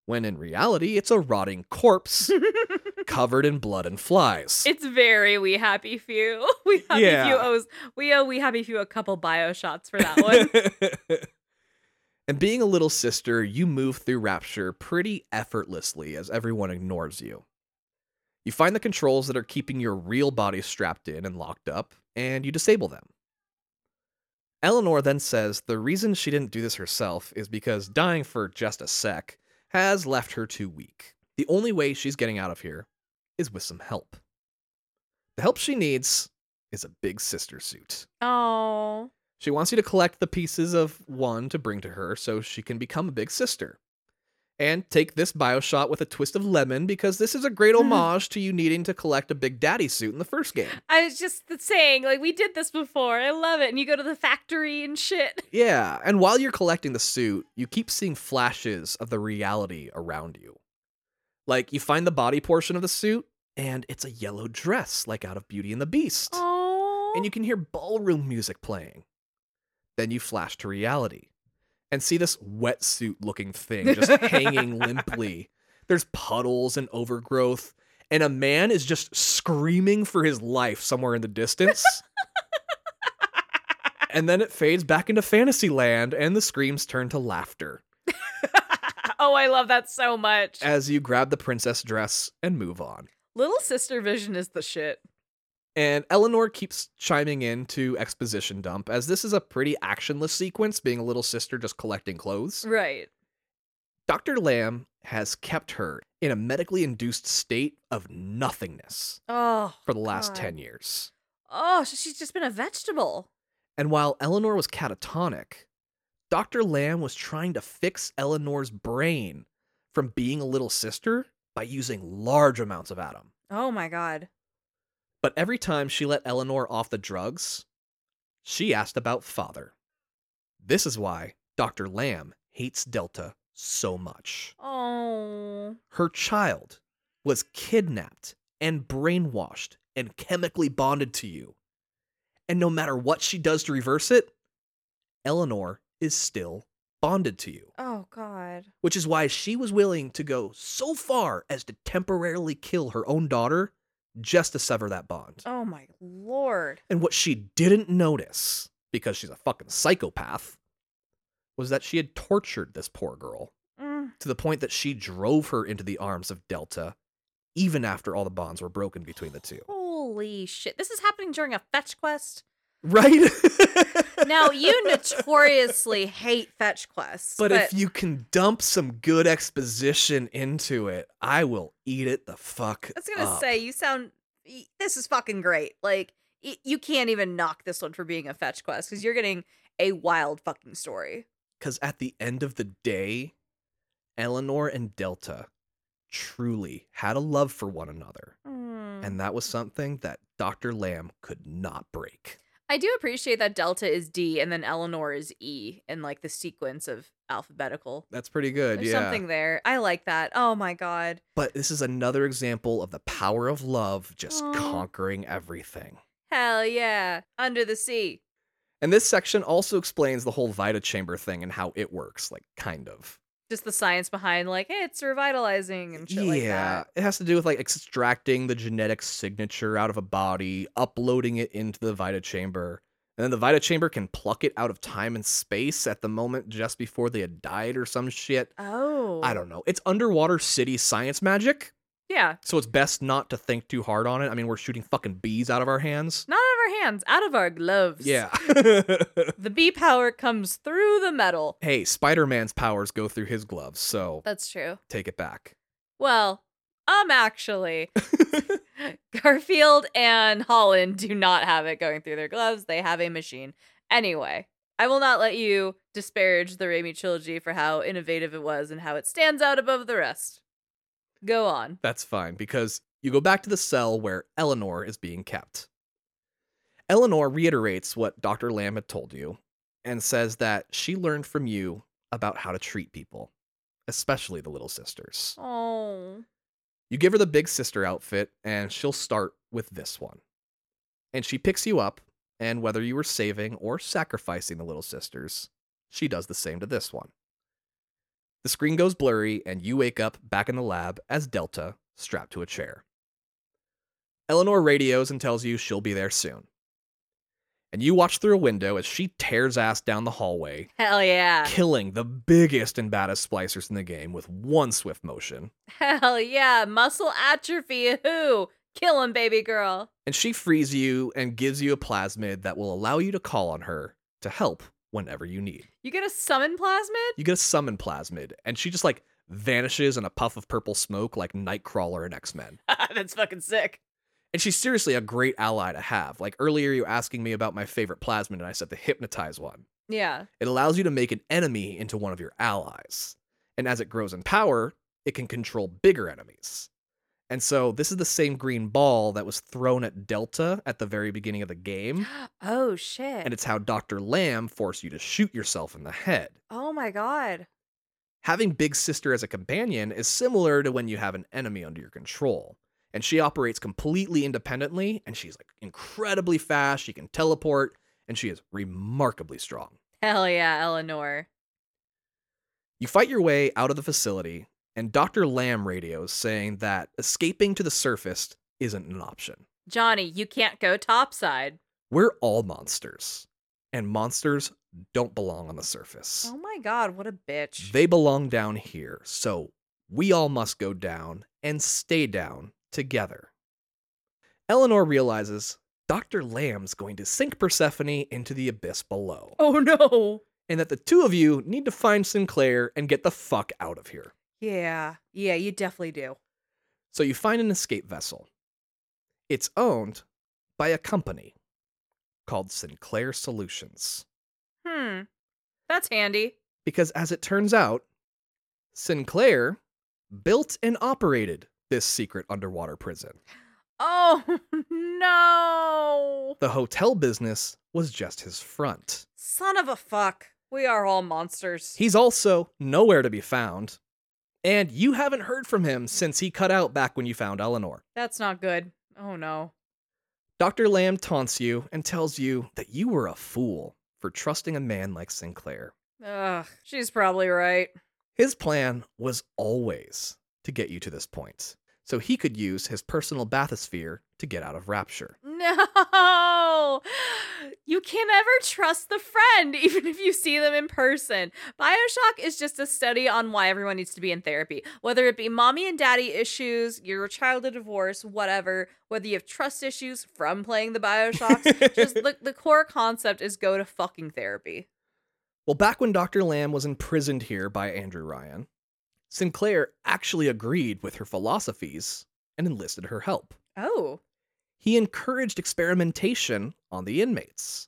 When in reality, it's a rotting corpse *laughs* covered in blood and flies. it's very We Happy Few. *laughs* We Happy Yeah. Few owes we owe We Happy Few a couple Bioshots for that one. *laughs* and being a little sister, you move through Rapture pretty effortlessly as everyone ignores you. You find the controls that are keeping your real body strapped in and locked up, and you disable them. Eleanor then says the reason she didn't do this herself is because dying for just a sec has left her too weak. The only way she's getting out of here is with some help. The help she needs is a big sister suit. Oh. She wants you to collect the pieces of one to bring to her so she can become a big sister. And take this Bioshot with a twist of lemon because this is a great mm-hmm. homage to you needing to collect a Big Daddy suit in the first game. I was just saying, like, we did this before. I love it. And you go to the factory and shit. *laughs* Yeah, and while you're collecting the suit, you keep seeing flashes of the reality around you. Like, you find the body portion of the suit, and it's a yellow dress, like out of Beauty and the Beast. Oh. And you can hear ballroom music playing. Then you flash to reality and see this wetsuit looking thing just *laughs* hanging limply. There's puddles and overgrowth, and a man is just screaming for his life somewhere in the distance. *laughs* and then it fades back into Fantasyland, and the screams turn to laughter *laughs* oh, I love that so much. as you grab the princess dress and move on. Little sister vision is the shit. And Eleanor keeps chiming in to exposition dump, as this is a pretty actionless sequence, being a little sister just collecting clothes. Right. Dr. Lamb has kept her in a medically induced state of nothingness Oh. for the last God. 10 years. Oh, so she's just been a vegetable. And while Eleanor was catatonic, Dr. Lamb was trying to fix Eleanor's brain from being a little sister by using large amounts of Adam. Oh my god. But every time she let Eleanor off the drugs, she asked about father. This is why Dr. Lamb hates Delta so much. Oh. Her child was kidnapped and brainwashed and chemically bonded to you. And no matter what she does to reverse it, Eleanor is still bonded to you. Oh god. Which is why she was willing to go so far as to temporarily kill her own daughter just to sever that bond. Oh my lord. And what she didn't notice, because she's a fucking psychopath, was that she had tortured this poor girl Mm. to the point that she drove her into the arms of Delta, even after all the bonds were broken between the two. Holy shit. This is happening during a fetch quest. Right? *laughs* Now, you notoriously hate fetch quests. But, if you can dump some good exposition into it, I will eat it the fuck I was gonna say you sound. This is fucking great. Like you can't even knock this one for being a fetch quest because you're getting a wild fucking story. Because at the end of the day, Eleanor and Delta truly had a love for one another. Mm. And that was something that Dr. Lamb could not break. I do appreciate that Delta is D and then Eleanor is E in like the sequence of alphabetical. That's pretty good, There's yeah. something there. I like that. Oh my god. But this is another example of the power of love just Aw. conquering everything. Hell yeah. Under the sea. And this section also explains the whole Vita Chamber thing and how it works, like, kind of. Just the science behind like, hey, it's revitalizing and shit yeah, like that. it has to do with like extracting the genetic signature out of a body, uploading it into the Vita chamber, and then the Vita chamber can pluck it out of time and space at the moment just before they had died or some shit. Oh. I don't know. It's underwater city science magic, Yeah. so it's best not to think too hard on it. I mean, we're shooting fucking bees out of our hands. Of our hands, out of our gloves. Yeah. *laughs* *laughs* The bee power comes through the metal. hey, Spider Man's powers go through his gloves, so That's true. take it back. Well, um, actually, *laughs* Garfield and Holland do not have it going through their gloves. They have a machine. Anyway, I will not let you disparage the Raimi trilogy for how innovative it was and how it stands out above the rest. Go on. That's fine because you go back to the cell where Eleanor is being kept. Eleanor reiterates what Dr. Lamb had told you and says that she learned from you about how to treat people, especially the little sisters. Oh. You give her the big sister outfit, and she'll start with this one. And she picks you up, and whether you were saving or sacrificing the little sisters, she does the same to this one. The screen goes blurry, and you wake up back in the lab as Delta, strapped to a chair. Eleanor radios and tells you she'll be there soon. And you watch through a window as she tears ass down the hallway, Hell yeah. killing the biggest and baddest splicers in the game with one swift motion. Hell yeah. Muscle atrophy. Who? Kill him, baby girl. and she frees you and gives you a plasmid that will allow you to call on her to help whenever you need. You get a summon plasmid? You get a summon plasmid, and she just like vanishes in a puff of purple smoke like Nightcrawler in X Men. *laughs* That's fucking sick. And she's seriously a great ally to have. Like earlier, you asking me about my favorite plasmid, and I said the hypnotize one. Yeah. It allows you to make an enemy into one of your allies. And as it grows in power, it can control bigger enemies. And so this is the same green ball that was thrown at Delta at the very beginning of the game. *gasps* Oh shit. And it's how Dr. Lamb forced you to shoot yourself in the head. oh my god. Having Big Sister as a companion is similar to when you have an enemy under your control. And she operates completely independently, and she's like incredibly fast. She can teleport, and she is remarkably strong. Hell yeah, Eleanor. You fight your way out of the facility, and Dr. Lamb radios saying that escaping to the surface isn't an option. Johnny, you can't go topside. We're all monsters, and monsters don't belong on the surface. Oh my god, what a bitch. They belong down here, so we all must go down and stay down together. Eleanor realizes Dr. Lamb's going to sink Persephone into the abyss below, oh no. and that the two of you need to find Sinclair and get the fuck out of here. Yeah. Yeah, you definitely do. So you find an escape vessel. It's owned by a company called Sinclair Solutions. Hmm. That's handy. Because as it turns out, Sinclair built and operated this secret underwater prison. Oh *laughs* no. The hotel business was just his front. Son of a fuck. We are all monsters. He's also nowhere to be found. And you haven't heard from him since he cut out back when you found Eleanor. That's not good. Oh no. Dr. Lamb taunts you and tells you that you were a fool for trusting a man like Sinclair. Ugh, she's probably right. His plan was always to get you to this point, so he could use his personal bathysphere to get out of Rapture. No! You can never trust the friend, *laughs* even if you see them in person. Bioshock is just a study on why everyone needs to be in therapy. Whether it be mommy and daddy issues, your child a divorce, whatever, whether you have trust issues from playing the Bioshocks, *laughs* just the, the core concept is go to fucking therapy. Well, back when Dr. Lamb was imprisoned here by Andrew Ryan, Sinclair actually agreed with her philosophies and enlisted her help. Oh. He encouraged experimentation on the inmates.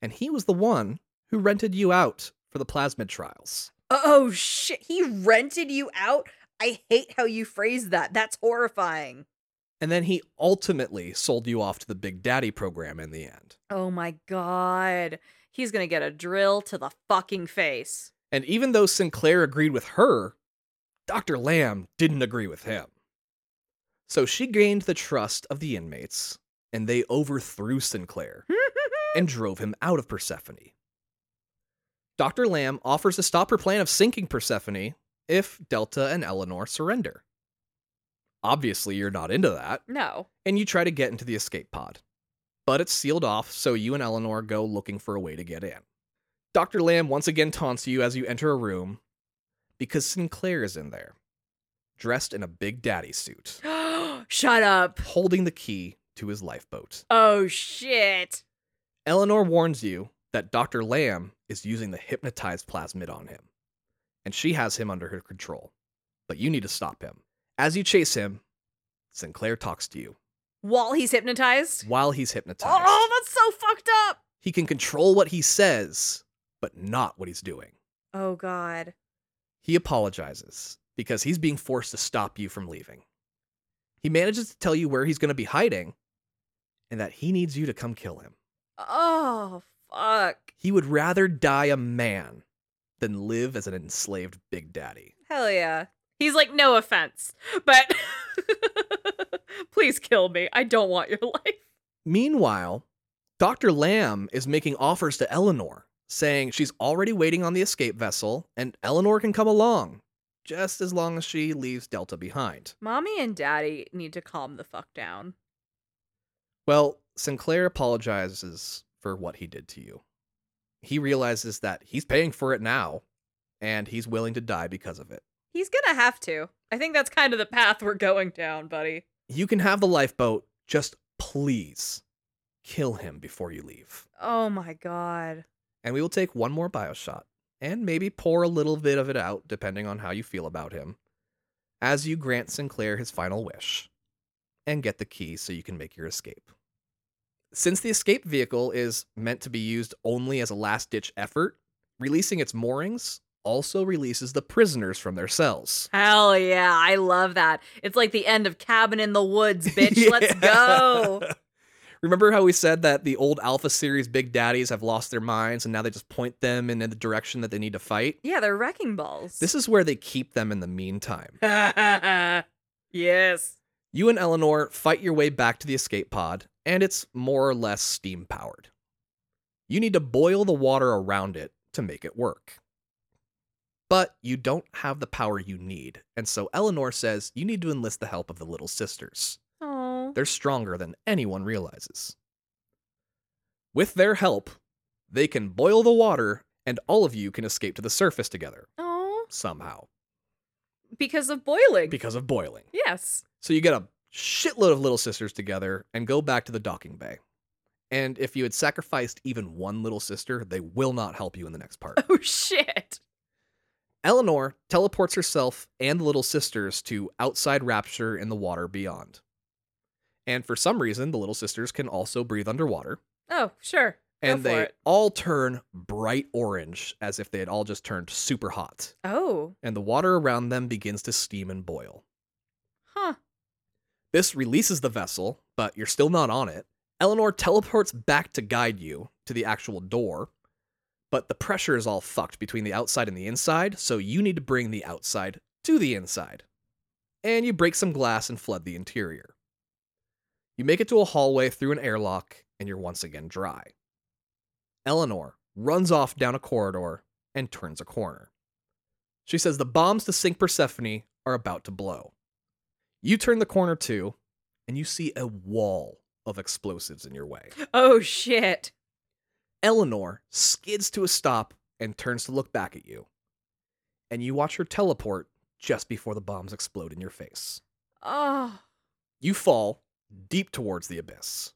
And he was the one who rented you out for the plasmid trials. Oh shit, he rented you out? I hate how you phrased that. That's horrifying. And then he ultimately sold you off to the Big Daddy program in the end. Oh my god. He's gonna get a drill to the fucking face. And even though Sinclair agreed with her, Dr. Lamb didn't agree with him. So she gained the trust of the inmates, and they overthrew Sinclair *laughs* and drove him out of Persephone. Dr. Lamb offers to stop her plan of sinking Persephone if Delta and Eleanor surrender. Obviously, you're not into that, no. and you try to get into the escape pod. But it's sealed off, so you and Eleanor go looking for a way to get in. Dr. Lamb once again taunts you as you enter a room because Sinclair is in there, dressed in a Big Daddy suit, *gasps* Shut up. holding the key to his lifeboat. Oh shit. Eleanor warns you that Dr. Lamb is using the hypnotized plasmid on him, and she has him under her control. But you need to stop him. As you chase him, Sinclair talks to you While he's hypnotized? while he's hypnotized. Oh, that's so fucked up. He can control what he says, but not what he's doing. Oh god. He apologizes because he's being forced to stop you from leaving. He manages to tell you where he's going to be hiding and that he needs you to come kill him. Oh fuck. He would rather die a man than live as an enslaved Big Daddy. Hell yeah. He's like, no offense, but *laughs* please kill me. I don't want your *laughs* life. Meanwhile, Dr. Lamb is making offers to Eleanor, saying she's already waiting on the escape vessel and Eleanor can come along, just as long as she leaves Delta behind. Mommy and daddy need to calm the fuck down. Well, Sinclair apologizes for what he did to you. He realizes that he's paying for it now, and he's willing to die because of it. He's gonna have to. I think that's kind of the path we're going down, buddy. You can have the lifeboat, just please kill him before you leave. Oh my god. And we will take one more Bioshot and maybe pour a little bit of it out, depending on how you feel about him, as you grant Sinclair his final wish and get the key so you can make your escape. Since the escape vehicle is meant to be used only as a last ditch effort, releasing its moorings also releases the prisoners from their cells. Hell yeah, I love that. It's like the end of Cabin in the Woods, *laughs* bitch. Let's go. *laughs* Remember how we said that the old Alpha series Big Daddies have lost their minds and now they just point them in the direction that they need to fight? Yeah, they're wrecking balls. This is where they keep them in the meantime. *laughs* yes. You and Eleanor fight your way back to the escape pod, and it's more or less steam powered. You need to boil the water around it to make it work. But you don't have the power you need, and so Eleanor says you need to enlist the help of the Little Sisters. They're stronger than anyone realizes. With their help, they can boil the water, and all of you can escape to the surface together, Oh. somehow, Because of boiling. because of boiling. yes. So you get a shitload of little sisters together and go back to the docking bay. And if you had sacrificed even one little sister, they will not help you in the next part. *laughs* Oh shit. Eleanor teleports herself and the little sisters to outside Rapture in the water beyond. And for some reason, the little sisters can also breathe underwater. Oh, sure. Go And for they it. all turn bright orange as if they had all just turned super hot. Oh. And the water around them begins to steam and boil. Huh. This releases the vessel, but you're still not on it. Eleanor teleports back to guide you to the actual door, but the pressure is all fucked between the outside and the inside, so you need to bring the outside to the inside. And you break some glass and flood the interior. You make it to a hallway through an airlock, and you're once again dry. Eleanor runs off down a corridor and turns a corner. She says the bombs to sink Persephone are about to blow. You turn the corner too, and you see a wall of explosives in your way. Oh shit. Eleanor skids to a stop and turns to look back at you. And you watch her teleport just before the bombs explode in your face. Oh. You fall deep towards the abyss.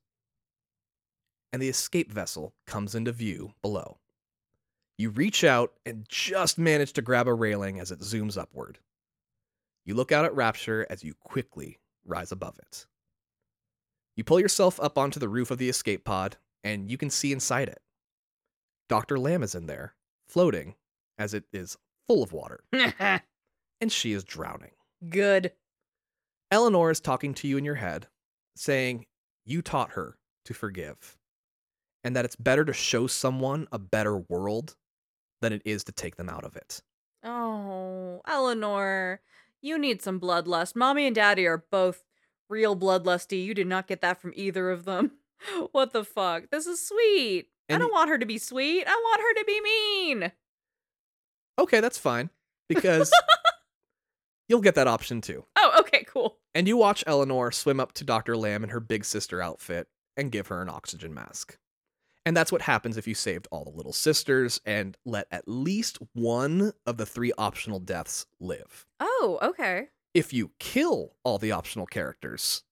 And the escape vessel comes into view below. You reach out and just manage to grab a railing as it zooms upward. You look out at Rapture as you quickly rise above it. You pull yourself up onto the roof of the escape pod, and you can see inside it. Dr. Lamb is in there, floating, as it is full of water, *laughs* and she is drowning. Good. Eleanor is talking to you in your head, saying you taught her to forgive, and that it's better to show someone a better world than it is to take them out of it. Oh, Eleanor, you need some bloodlust. Mommy and Daddy are both real bloodlusty. You did not get that from either of them. *laughs* What the fuck? This is sweet. I don't want her to be sweet. I want her to be mean. Okay, that's fine, *laughs* because you'll get that option too. Oh, okay, cool. And you watch Eleanor swim up to Dr. Lamb in her big sister outfit and give her an oxygen mask. And that's what happens if you saved all the little sisters and let at least one of the three optional deaths live. Oh, okay. if you kill all the optional characters.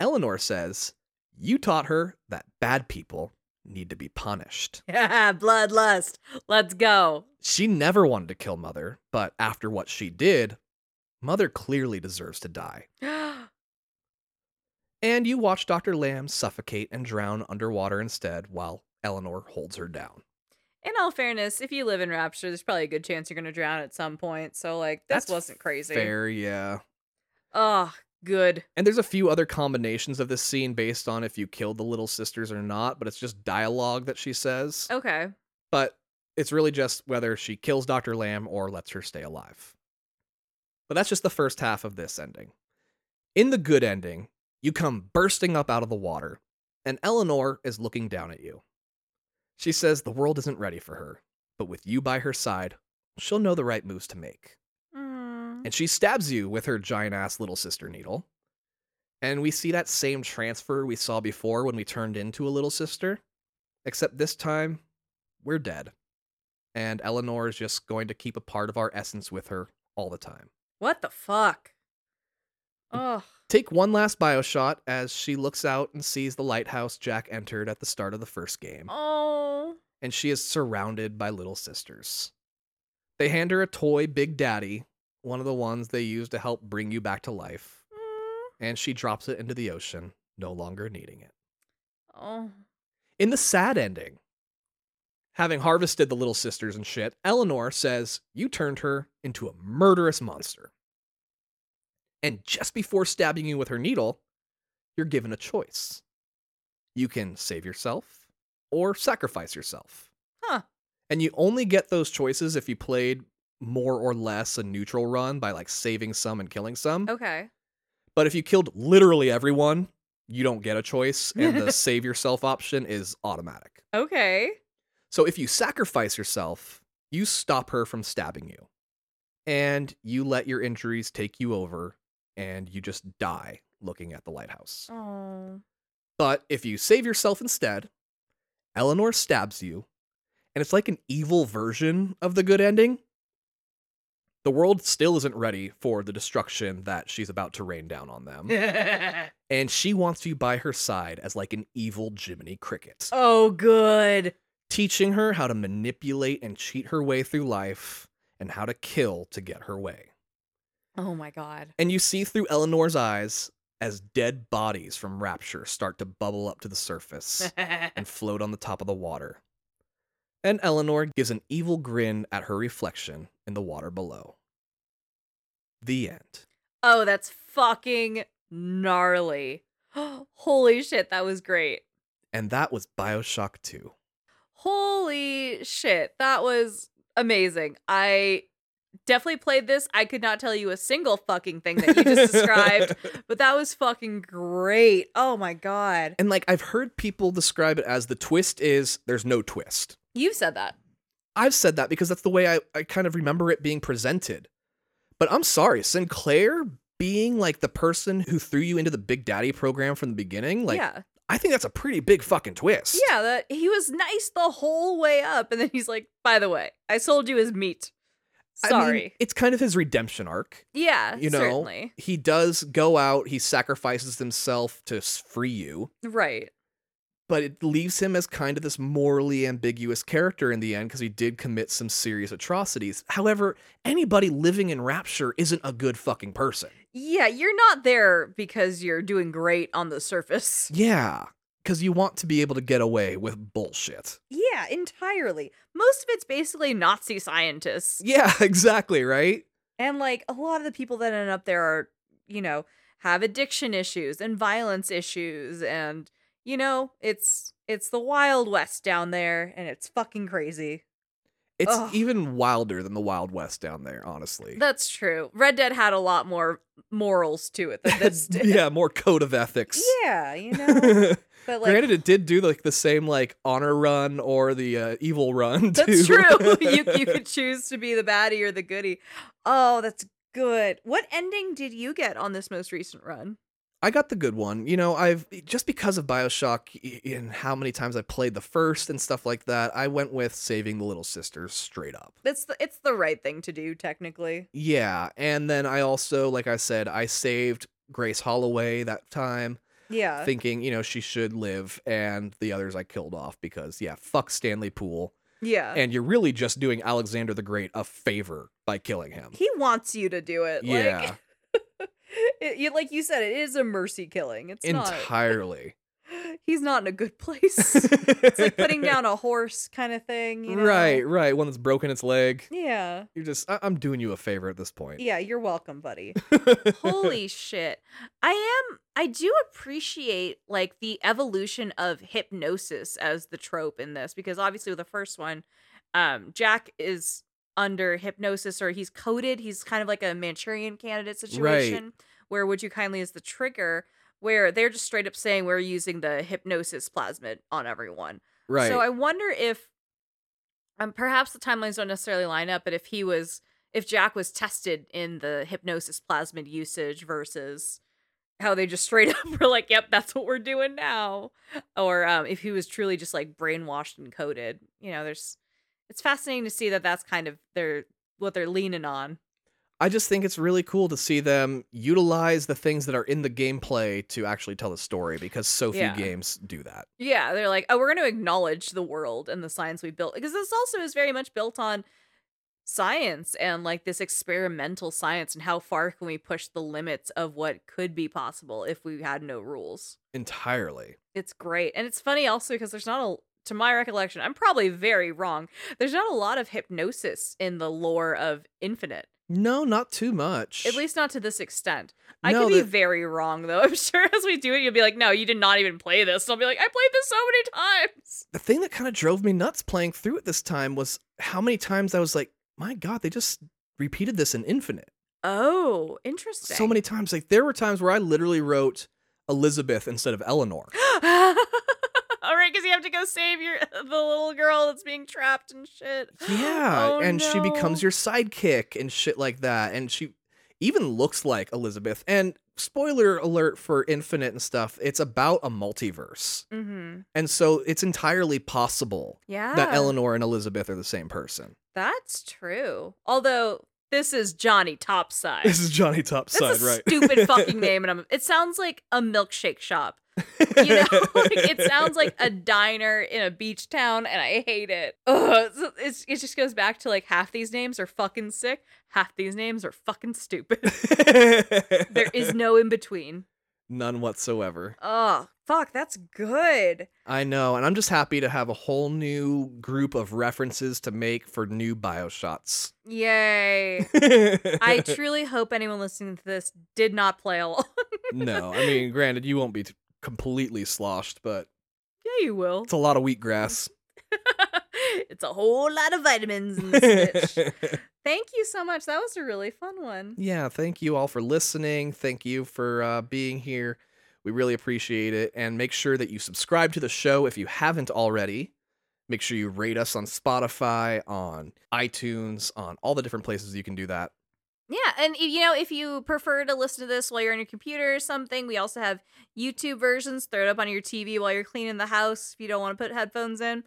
Eleanor says, You taught her that bad people need to be punished. Yeah, *laughs* bloodlust. Let's go. She never wanted to kill Mother, but after what she did, Mother clearly deserves to die. *gasps* And you watch Dr. Lamb suffocate and drown underwater instead while Eleanor holds her down. In all fairness, if you live in Rapture, there's probably a good chance you're going to drown at some point. So, like, this That's wasn't crazy. Fair, yeah. Oh, good. And there's a few other combinations of this scene based on if you killed the little sisters or not, but it's just dialogue that she says. Okay. but it's really just whether she kills Dr. Lamb or lets her stay alive. But that's just the first half of this ending. In the good ending, you come bursting up out of the water, and Eleanor is looking down at you. She says the world isn't ready for her, but with you by her side, she'll know the right moves to make. Mm. And she stabs you with her giant ass little sister needle. And we see that same transfer we saw before when we turned into a little sister, except this time, we're dead. And Eleanor is just going to keep a part of our essence with her all the time. What the fuck? Oh, Take one last Bioshot as she looks out and sees the lighthouse Jack entered at the start of the first game. oh, and she is surrounded by little sisters. They hand her a toy Big Daddy, one of the ones they use to help bring you back to life, Mm. and she drops it into the ocean, no longer needing it. Oh. In the sad ending, having harvested the little sisters and shit, Eleanor says you turned her into a murderous monster. And just before stabbing you with her needle, you're given a choice. You can save yourself or sacrifice yourself. Huh. And you only get those choices if you played more or less a neutral run by like saving some and killing some. Okay. But if you killed literally everyone, you don't get a choice, and the *laughs* save yourself option is automatic. Okay. So if you sacrifice yourself, you stop her from stabbing you. And you let your injuries take you over, and you just die looking at the lighthouse. Oh. But if you save yourself instead, Eleanor stabs you, and it's like an evil version of the good ending. The world still isn't ready for the destruction that she's about to rain down on them. *laughs* and she wants you by her side as like an evil Jiminy Cricket, oh, good. Teaching her how to manipulate and cheat her way through life and how to kill to get her way. Oh my god. And you see through Eleanor's eyes as dead bodies from Rapture start to bubble up to the surface *laughs* and float on the top of the water. And Eleanor gives an evil grin at her reflection in the water below. The end. oh, that's fucking gnarly. *gasps* Holy shit, that was great. And that was Bioshock 2. Holy shit, that was amazing. I definitely played this. I could not tell you a single fucking thing that you just described, *laughs* but that was fucking great. Oh my god. And like I've heard people describe it as the twist is there's no twist. You've said that. I've said that because that's the way I, I kind of remember it being presented. But I'm sorry, Sinclair being like the person who threw you into the Big Daddy program from the beginning, like yeah. I think that's a pretty big fucking twist. Yeah, that he was nice the whole way up and then he's like, "By the way, I sold you his meat." I mean, Sorry. it's kind of his redemption arc. yeah, You know, certainly. he does go out, he sacrifices himself to free you, Right. But it leaves him as kind of this morally ambiguous character in the end because he did commit some serious atrocities. However, anybody living in Rapture isn't a good fucking person. Yeah, you're not there because you're doing great on the surface. *laughs* Yeah, because you want to be able to get away with bullshit. Yeah, entirely. Most of it's basically Nazi scientists. Yeah, *laughs* exactly, right? And like a lot of the people that end up there are, you know, have addiction issues and violence issues and you know, it's it's the wild west down there and it's fucking crazy. It's Ugh. even wilder than the Wild West down there, honestly. That's true. Red Dead had a lot more morals to it than this did. *laughs* yeah, more code of ethics. Yeah, you know. *laughs* But like Granted, it did do like the same like honor run or the uh, evil run. *laughs* That's too. true. you you could choose to be the baddie or the goodie. Oh, that's good. What ending did you get on this most recent run? I got the good one. You know, I've just because of Bioshock and how many times I played the first and stuff like that. I went with saving the little sisters straight up. It's the it's the right thing to do technically. Yeah, and then I also, like I said, I saved Grace Holloway that time, Yeah. thinking you know she should live, and the others I killed off because yeah, fuck Stanley Poole, yeah. and you're really just doing Alexander the Great a favor by killing him. he wants you to do it. Yeah. Like *laughs* *laughs* it, you, like you said, it is a mercy killing. It's Entirely. not. *laughs* He's not in a good place. it's like putting *laughs* down a horse kind of thing. You know? Right, right. One that's broken its leg. Yeah. You're just, I- I'm doing you a favor at this point. Yeah. You're welcome, buddy. Holy shit. I am I do appreciate like the evolution of hypnosis as the trope in this because obviously with the first one um Jack is under hypnosis or he's coded, he's kind of like a Manchurian candidate situation where would you kindly is the trigger where they're just straight up saying we're using the hypnosis plasmid on everyone. right. So I wonder if um perhaps the timelines don't necessarily line up, but if he was if Jack was tested in the hypnosis plasmid usage versus how they just straight *laughs* up were like, "Yep, that's what we're doing now," or um, if he was truly just like brainwashed and coded. You know, there's it's fascinating to see that that's kind of their what they're leaning on. I just think it's really cool to see them utilize the things that are in the gameplay to actually tell the story because so few Yeah. games do that. Yeah, they're like, oh, we're going to acknowledge the world and the science we built because this also is very much built on science and like this experimental science and how far can we push the limits of what could be possible if we had no rules. Entirely. It's great. And it's funny also because there's not a to my recollection, I'm probably very wrong. There's not a lot of hypnosis in the lore of Infinite. No, not too much. At least not to this extent. I No, could be very wrong though. *laughs* I'm sure as we do it, you'll be like, no, you did not even play this. And I'll be like, I played this so many times. the thing that kind of drove me nuts playing through it this time was how many times I was like, my God, they just repeated this in Infinite. Oh, interesting. So many times. Like there were times where I literally wrote Elizabeth instead of Eleanor. *gasps* *laughs* Right, because you have to go save your *laughs* the little girl that's being trapped and shit. *gasps* Yeah, Oh, and she becomes your sidekick and shit like that. And she even looks like Elizabeth. And spoiler alert for Infinite and stuff, it's about a multiverse. Mm-hmm. And so it's entirely possible Yeah, that Eleanor and Elizabeth are the same person. That's true. Although this is Johnny Topside. This is Johnny Topside, right? stupid fucking *laughs* name, and I'm, it sounds like a milkshake shop. *laughs* You know, *laughs* like, it sounds like a diner in a beach town, and I hate it. Ugh, it's, it's, it just goes back to like half these names are fucking sick, half these names are fucking stupid. there is no in between. none whatsoever. Oh, fuck, that's good. I know, and I'm just happy to have a whole new group of references to make for new Bioshots. Yay. I *laughs* truly hope anyone listening to this did not play along. *laughs* no, I mean, granted, you won't be t- completely sloshed, but yeah, you will. it's a lot of wheatgrass. *laughs* it's a whole lot of vitamins in this bitch. Thank you so much. That was a really fun one. yeah, thank you all for listening. Thank you for uh, being here. We really appreciate it. And make sure that you subscribe to the show if you haven't already. Make sure you rate us on Spotify, on iTunes, on all the different places you can do that. Yeah, and you know, if you prefer to listen to this while you're on your computer or something, we also have YouTube versions. Throw it up on your TV while you're cleaning the house if you don't want to put headphones in.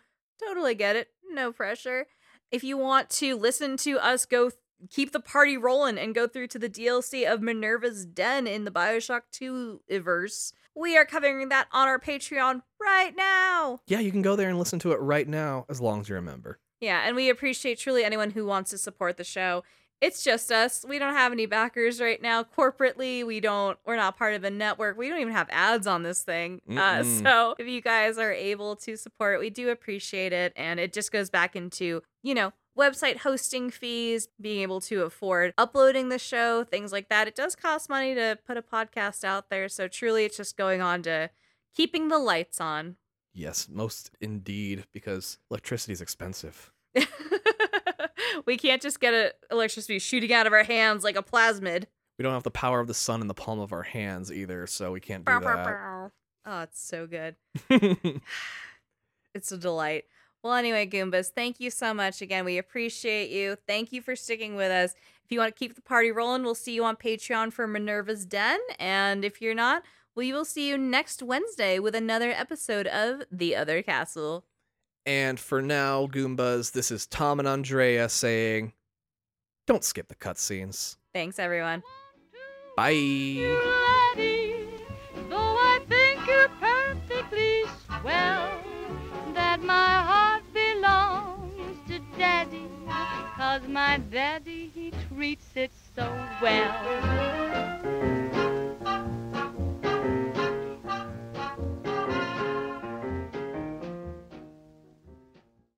Totally get it. No pressure. If you want to listen to us go keep the party rolling and go through to the DLC of Minerva's Den in the BioShock 2 verse, we are covering that on our Patreon right now. Yeah, you can go there and listen to it right now as long as you're a member. Yeah, and we appreciate truly anyone who wants to support the show. It's just us. We don't have any backers right now corporately. We don't we're not part of a network. We don't even have ads on this thing. Uh, so if you guys are able to support, we do appreciate it and it just goes back into, you know, website hosting fees, being able to afford uploading the show, things like that. It does cost money to put a podcast out there, so truly it's just going on to keeping the lights on. Yes, most indeed, because electricity is expensive. *laughs* we can't just get a electricity shooting out of our hands like a plasmid. We don't have the power of the sun in the palm of our hands either, so we can't do Bow, bow, that. bow. Oh, it's so good. *laughs* *sighs* It's a delight. Well, anyway, Goombas, thank you so much again. We appreciate you. Thank you for sticking with us. If you want to keep the party rolling, we'll see you on Patreon for Minerva's Den. And if you're not, we will see you next Wednesday with another episode of The Other Castle. and for now, Goombas, this is Tom and Andrea saying, don't skip the cutscenes. Thanks, everyone. Bye. my daddy, he treats it so well.